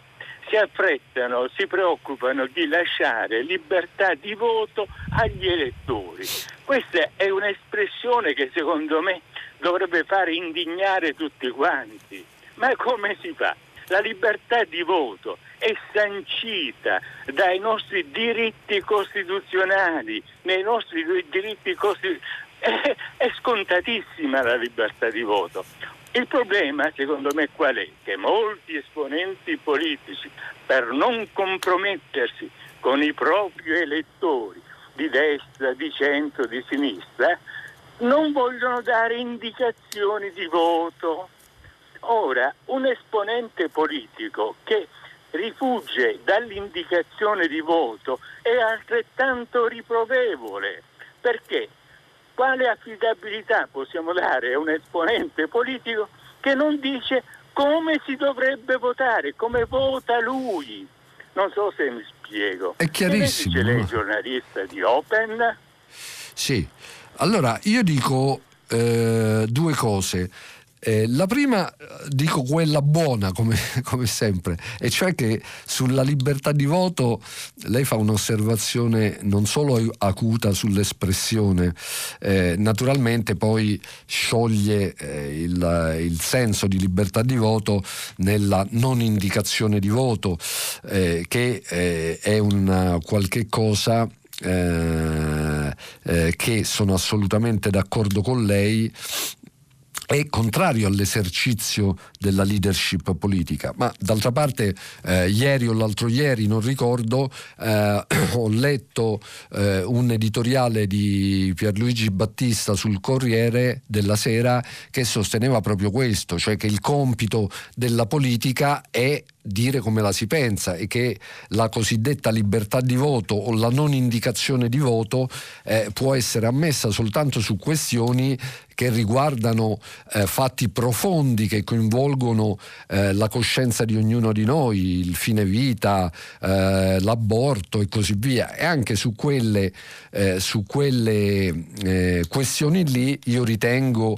si affrettano, si preoccupano di lasciare libertà di voto agli elettori. Questa è un'espressione che secondo me dovrebbe fare indignare tutti quanti. Ma come si fa? La libertà di voto è sancita dai nostri diritti costituzionali, nei nostri diritti costituzionali. <laughs> È, è scontatissima la libertà di voto. Il problema, secondo me, qual è? Che molti esponenti politici, per non compromettersi con i propri elettori di destra, di centro, di sinistra, non vogliono dare indicazioni di voto. Ora, un esponente politico che rifugge dall'indicazione di voto è altrettanto riprovevole. Perché? Quale affidabilità possiamo dare a un esponente politico che non dice come si dovrebbe votare, come vota lui? Non so se mi spiego. È chiarissimo. Che lei giornalista di Open? Sì, allora io dico eh, due cose. Eh, la prima, eh, dico quella buona come, <laughs> come, sempre, e cioè che sulla libertà di voto lei fa un'osservazione non solo acuta sull'espressione, eh, naturalmente poi scioglie eh, il, il, senso di libertà di voto nella non indicazione di voto, eh, che eh, è una qualche cosa eh, eh, che sono assolutamente d'accordo con lei è contrario all'esercizio della leadership politica, ma d'altra parte eh, ieri o l'altro ieri, non ricordo, eh, <clears throat> ho letto eh, un editoriale di Pierluigi Battista sul Corriere della Sera che sosteneva proprio questo, cioè che il compito della politica è dire come la si pensa e che la cosiddetta libertà di voto o la non indicazione di voto eh, può essere ammessa soltanto su questioni che riguardano eh, fatti profondi che coinvolgono eh, la coscienza di ognuno di noi, il fine vita, eh, l'aborto e così via. E anche su quelle, eh, su quelle eh, questioni lì io ritengo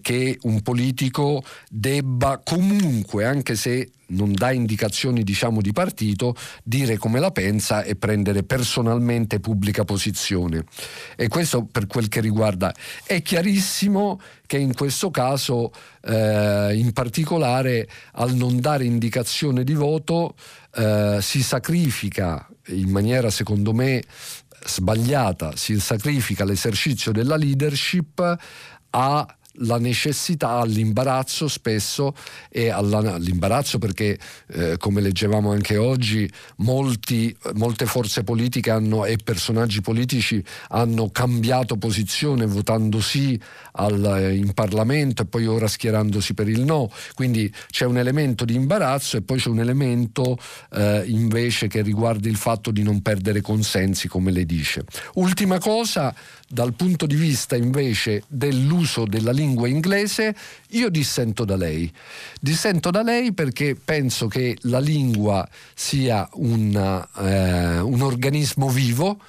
che un politico debba comunque, anche se non dà indicazioni diciamo di partito, dire come la pensa e prendere personalmente pubblica posizione. E questo per quel che riguarda. È chiarissimo che in questo caso, eh, in particolare al non dare indicazione di voto, eh, si sacrifica in maniera secondo me sbagliata, si sacrifica l'esercizio della leadership a la necessità all'imbarazzo spesso e all'imbarazzo perché eh, come leggevamo anche oggi molti, molte forze politiche hanno, e personaggi politici hanno cambiato posizione votando sì al, in Parlamento e poi ora schierandosi per il no. Quindi c'è un elemento di imbarazzo e poi c'è un elemento eh, invece che riguarda il fatto di non perdere consensi come le dice. Ultima cosa dal punto di vista invece dell'uso della lingua inglese, io dissento da lei. Dissento da lei perché penso che la lingua sia una, eh, un organismo vivo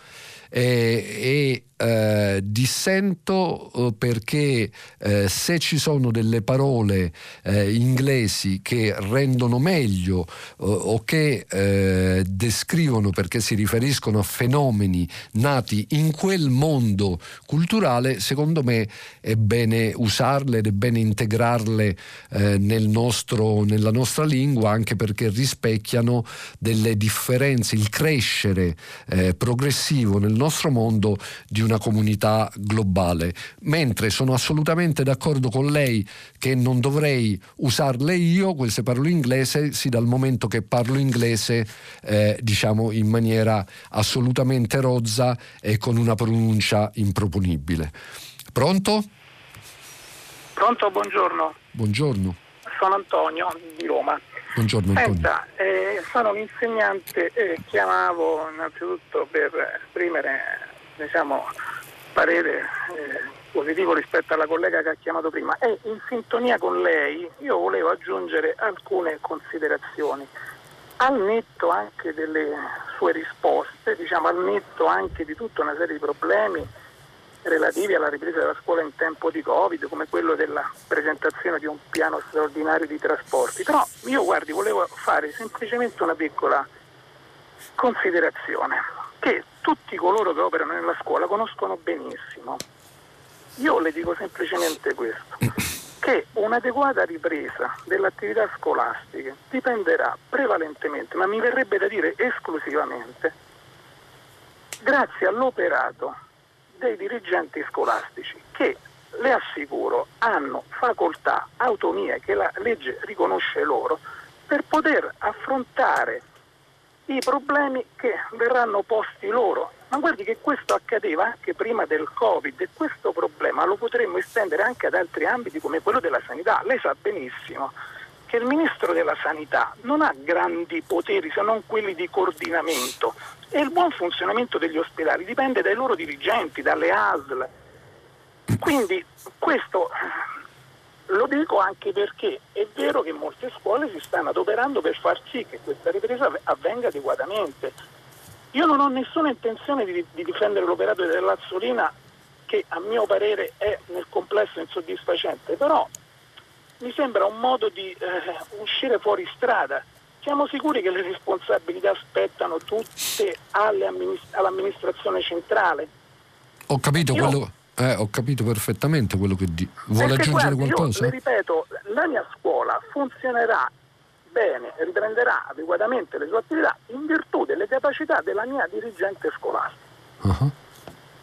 eh, e eh, dissento eh, perché eh, se ci sono delle parole eh, inglesi che rendono meglio eh, o che eh, descrivono perché si riferiscono a fenomeni nati in quel mondo culturale, secondo me è bene usarle ed è bene integrarle nel nostro, nella nostra lingua anche perché rispecchiano delle differenze, il crescere progressivo nel nostro mondo di una comunità globale, mentre sono assolutamente d'accordo con lei che non dovrei usarle io, queste parole inglese, sì dal momento che parlo inglese eh, diciamo in maniera assolutamente rozza e con una pronuncia improponibile. Pronto? Pronto, buongiorno. Buongiorno. Sono Antonio di Roma. Buongiorno Antonio. Senta, eh, sono un insegnante e chiamavo innanzitutto per esprimere diciamo, parere eh, positivo rispetto alla collega che ha chiamato prima e in sintonia con lei io volevo aggiungere alcune considerazioni. Al netto anche delle sue risposte, diciamo al netto anche di tutta una serie di problemi relativi alla ripresa della scuola in tempo di Covid, come quello della presentazione di un piano straordinario di trasporti. Però io guardi, volevo fare semplicemente una piccola considerazione che tutti coloro che operano nella scuola conoscono benissimo. Io le dico semplicemente questo, che un'adeguata ripresa delle attività scolastiche dipenderà prevalentemente, ma mi verrebbe da dire esclusivamente, grazie all'operato dei dirigenti scolastici che, le assicuro, hanno facoltà, autonomia che la legge riconosce loro per poter affrontare i problemi che verranno posti loro. Ma guardi che questo accadeva anche prima del Covid e questo problema lo potremmo estendere anche ad altri ambiti come quello della sanità. Lei sa benissimo che il ministro della sanità non ha grandi poteri se non quelli di coordinamento e il buon funzionamento degli ospedali dipende dai loro dirigenti, dalle ASL. Quindi questo lo dico anche perché è vero che molte scuole si stanno adoperando per far sì che questa ripresa avvenga adeguatamente. Io non ho nessuna intenzione di, di difendere l'operato dell'Azzolina che a mio parere è nel complesso insoddisfacente, però mi sembra un modo di eh, uscire fuori strada. Siamo sicuri che le responsabilità spettano tutte amministra- all'amministrazione centrale? Ho capito, io, quello, eh, ho capito perfettamente quello che dici. Vuole aggiungere guardi, qualcosa? Io le ripeto, la mia scuola funzionerà bene, riprenderà adeguatamente le sue attività in virtù delle capacità della mia dirigente scolastica. Uh-huh.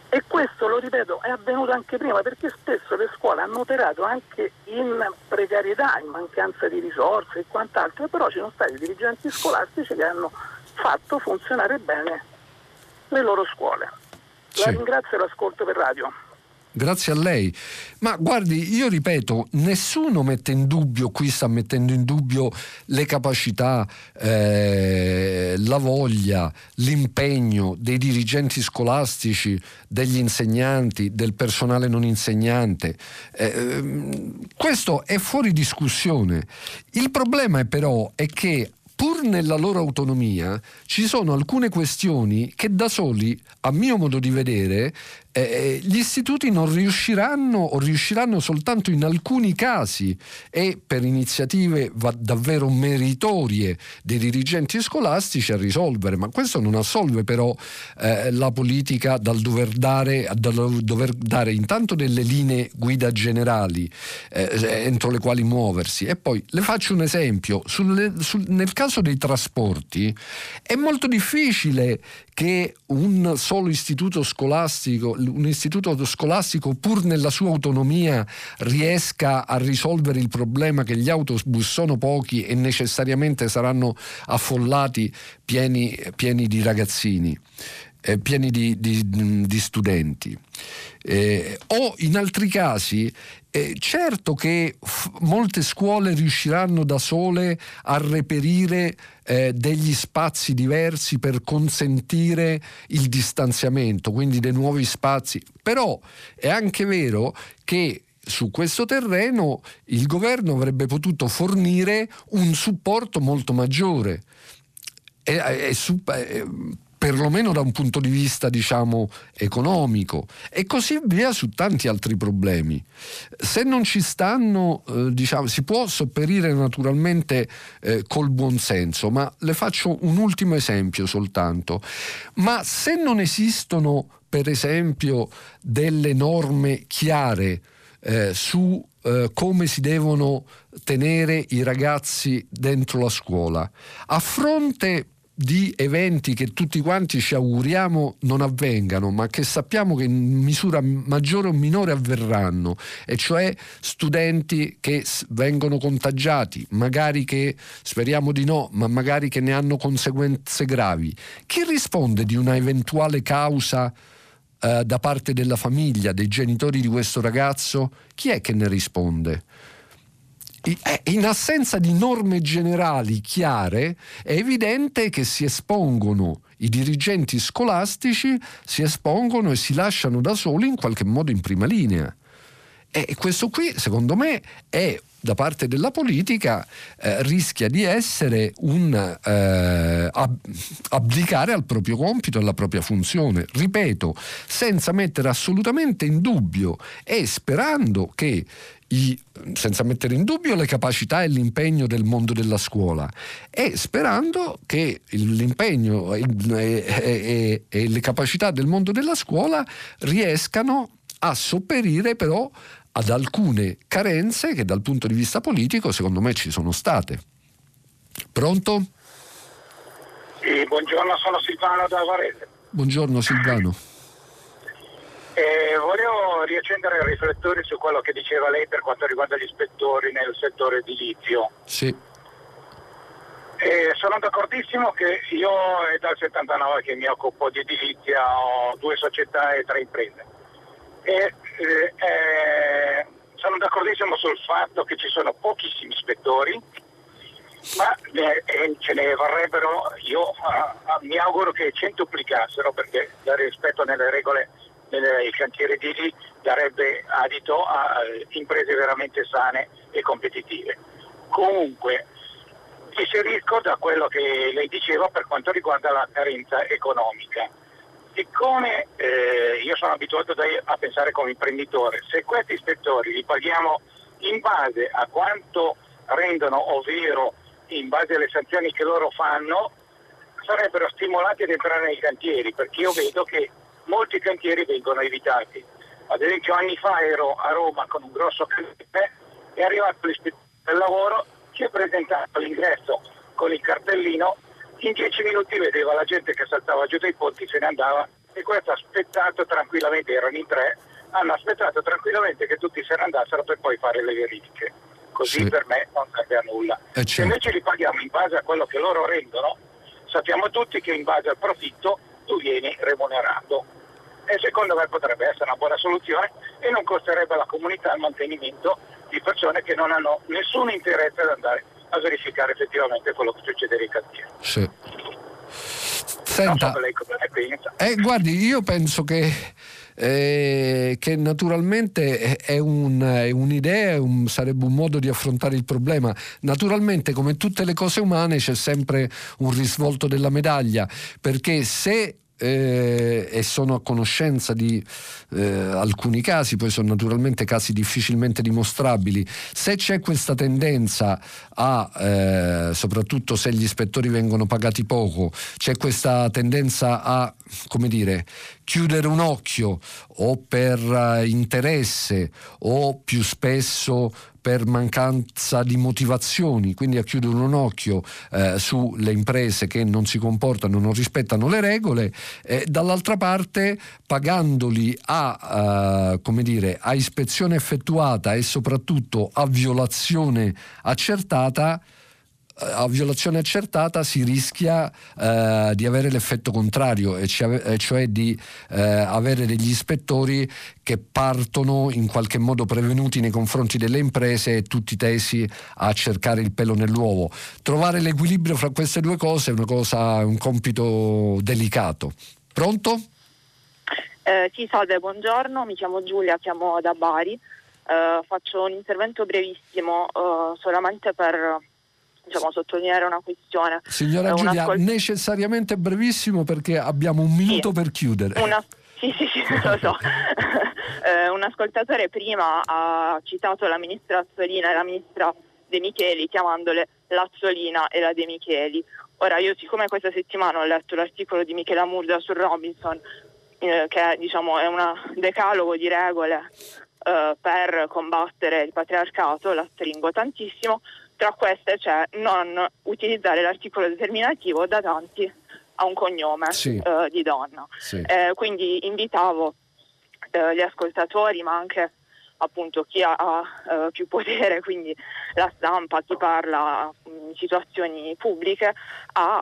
E questo, lo ripeto, è avvenuto anche prima perché spesso le scuole hanno operato anche in precarietà, in mancanza di risorse e quant'altro, però ci sono stati dirigenti scolastici che hanno fatto funzionare bene le loro scuole. La ringrazio e l'ascolto per radio. Grazie a lei. Ma guardi, io ripeto, nessuno mette in dubbio, qui sta mettendo in dubbio le capacità, eh, la voglia, l'impegno dei dirigenti scolastici, degli insegnanti, del personale non insegnante. Eh, questo è fuori discussione. Il problema però è che pur nella loro autonomia ci sono alcune questioni che da soli, a mio modo di vedere, eh, eh, gli istituti non riusciranno o riusciranno soltanto in alcuni casi e per iniziative davvero meritorie dei dirigenti scolastici a risolvere, ma questo non assolve però eh, la politica dal dover, dare, dal dover dare intanto delle linee guida generali eh, entro le quali muoversi. E poi le faccio un esempio, Sulle, sul, nel caso dei trasporti è molto difficile che un solo istituto scolastico un istituto scolastico pur nella sua autonomia riesca a risolvere il problema che gli autobus sono pochi e necessariamente saranno affollati pieni, pieni di ragazzini. Eh, pieni di, di, di studenti. Eh, o in altri casi eh, certo che f- molte scuole riusciranno da sole a reperire eh, degli spazi diversi per consentire il distanziamento, quindi dei nuovi spazi, però è anche vero che su questo terreno il governo avrebbe potuto fornire un supporto molto maggiore. E, e, e, perlomeno da un punto di vista diciamo economico e così via su tanti altri problemi. Se non ci stanno, eh, diciamo, si può sopperire naturalmente eh, col buonsenso, ma le faccio un ultimo esempio soltanto. Ma se non esistono, per esempio, delle norme chiare eh, su eh, come si devono tenere i ragazzi dentro la scuola, a fronte di eventi che tutti quanti ci auguriamo non avvengano, ma che sappiamo che in misura maggiore o minore avverranno, e cioè studenti che vengono contagiati, magari che speriamo di no, ma magari che ne hanno conseguenze gravi. Chi risponde di una eventuale causa eh, da parte della famiglia, dei genitori di questo ragazzo? Chi è che ne risponde? Eh, in assenza di norme generali chiare, è evidente che si espongono i dirigenti scolastici, si espongono e si lasciano da soli in qualche modo in prima linea. E questo qui, secondo me, è da parte della politica eh, rischia di essere un eh, ab- abdicare al proprio compito alla propria funzione. Ripeto, senza mettere assolutamente in dubbio e sperando che i, senza mettere in dubbio le capacità e l'impegno del mondo della scuola e sperando che l'impegno e, e, e le capacità del mondo della scuola riescano a sopperire però ad alcune carenze che dal punto di vista politico secondo me ci sono state. Pronto? Sì, buongiorno, sono Silvano da Varese. Buongiorno Silvano. Eh, volevo riaccendere i riflettori su quello che diceva lei per quanto riguarda gli ispettori nel settore edilizio. Sì. Eh, sono d'accordissimo che io è dal 79 che mi occupo di edilizia, ho due società e tre imprese. E, eh, eh, sono d'accordissimo sul fatto che ci sono pochissimi ispettori, ma eh, ce ne vorrebbero, io mi auguro che centuplicassero perché rispetto nelle regole nei cantieri edili darebbe adito a imprese veramente sane e competitive. Comunque, inserisco da quello che lei diceva per quanto riguarda la carenza economica. Siccome eh, io sono abituato a pensare come imprenditore, se questi ispettori li paghiamo in base a quanto rendono, ovvero in base alle sanzioni che loro fanno, sarebbero stimolati ad entrare nei cantieri, perché io vedo che molti cantieri vengono evitati. Ad esempio anni fa ero a Roma con un grosso cantiere, è arrivato l'ispettore del lavoro, si è presentato all'ingresso con il cartellino, in dieci minuti vedeva la gente che saltava giù dai ponti, se ne andava e questo ha aspettato tranquillamente, erano in tre, hanno aspettato tranquillamente che tutti se ne andassero per poi fare le verifiche. Così Sì. per me non serve a nulla. Eh, Se certo. invece li paghiamo in base a quello che loro rendono, sappiamo tutti che in base al profitto tu vieni remunerato. E secondo me potrebbe essere una buona soluzione e non costerebbe alla comunità il mantenimento di persone che non hanno nessun interesse ad andare a verificare effettivamente quello che succede nei cantieri. Sì. Senta, so. Eh, guardi, io penso che, eh, che naturalmente è- un- è un'idea, un- sarebbe un modo di affrontare il problema. Naturalmente, come tutte le cose umane, c'è sempre un risvolto della medaglia, perché se eh, e sono a conoscenza di eh, alcuni casi, poi sono naturalmente casi difficilmente dimostrabili. Se c'è questa tendenza a, eh, soprattutto se gli ispettori vengono pagati poco, c'è questa tendenza a, come dire, chiudere un occhio o per eh, interesse o più spesso per mancanza di motivazioni, quindi a chiudere un occhio eh, sulle imprese che non si comportano, non rispettano le regole, e dall'altra parte pagandoli a, eh, dire, a ispezione effettuata e soprattutto a violazione accertata, eh, a violazione accertata si rischia eh, di avere l'effetto contrario, e cioè, di eh, avere degli ispettori che partono in qualche modo prevenuti nei confronti delle imprese e tutti tesi a cercare il pelo nell'uovo. Trovare l'equilibrio fra queste due cose è cosa, un compito delicato. Pronto? Eh, sì, salve, buongiorno, mi chiamo Giulia, chiamo da Bari. Eh, faccio un intervento brevissimo eh, solamente per diciamo, sottolineare una questione. Signora Eh, Giulia, ascol- necessariamente brevissimo perché abbiamo un minuto per chiudere. Una- Sì, sì, sì, <laughs> lo so. <laughs> Eh, un ascoltatore prima ha citato la ministra Azzolina e la ministra De Micheli chiamandole l'Azzolina e la De Micheli. Ora io siccome questa settimana ho letto l'articolo di Michela Murda su Robinson eh, che diciamo, è un decalogo di regole eh, per combattere il patriarcato, la stringo tantissimo, tra queste c'è non utilizzare l'articolo determinativo da tanti a un cognome Sì. eh, di donna. Sì. Eh, quindi invitavo eh, gli ascoltatori, ma anche appunto chi ha eh, più potere, quindi la stampa, chi parla in situazioni pubbliche, a,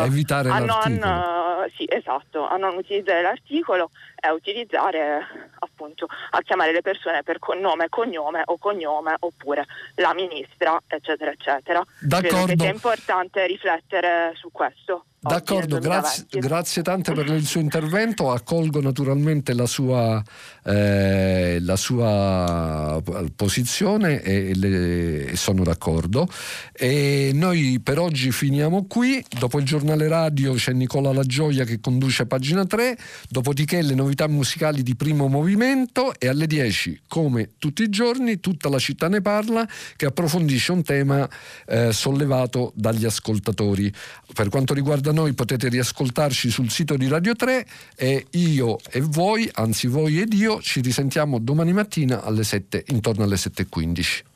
eh, Evitare a non, eh, sì, esatto, a non utilizzare l'articolo e a utilizzare appunto a chiamare le persone per nome e cognome o cognome oppure la ministra, eccetera, eccetera. Credo che D'accordo. sia importante riflettere su questo. D'accordo, grazie, 2020. grazie tante per il suo intervento. Accolgo naturalmente la sua, eh, la sua posizione e, le- e sono d'accordo. E noi per oggi finiamo qui. Dopo il giornale radio c'è Nicola La Gioia che conduce pagina 3, dopodiché le novità musicali di primo movimento e alle 10, come tutti i giorni, tutta la città ne parla che approfondisce un tema eh, sollevato dagli ascoltatori. Per quanto riguarda noi potete riascoltarci sul sito di Radio 3 e io e voi, anzi voi ed io, ci risentiamo domani mattina alle 7, intorno alle 7.15.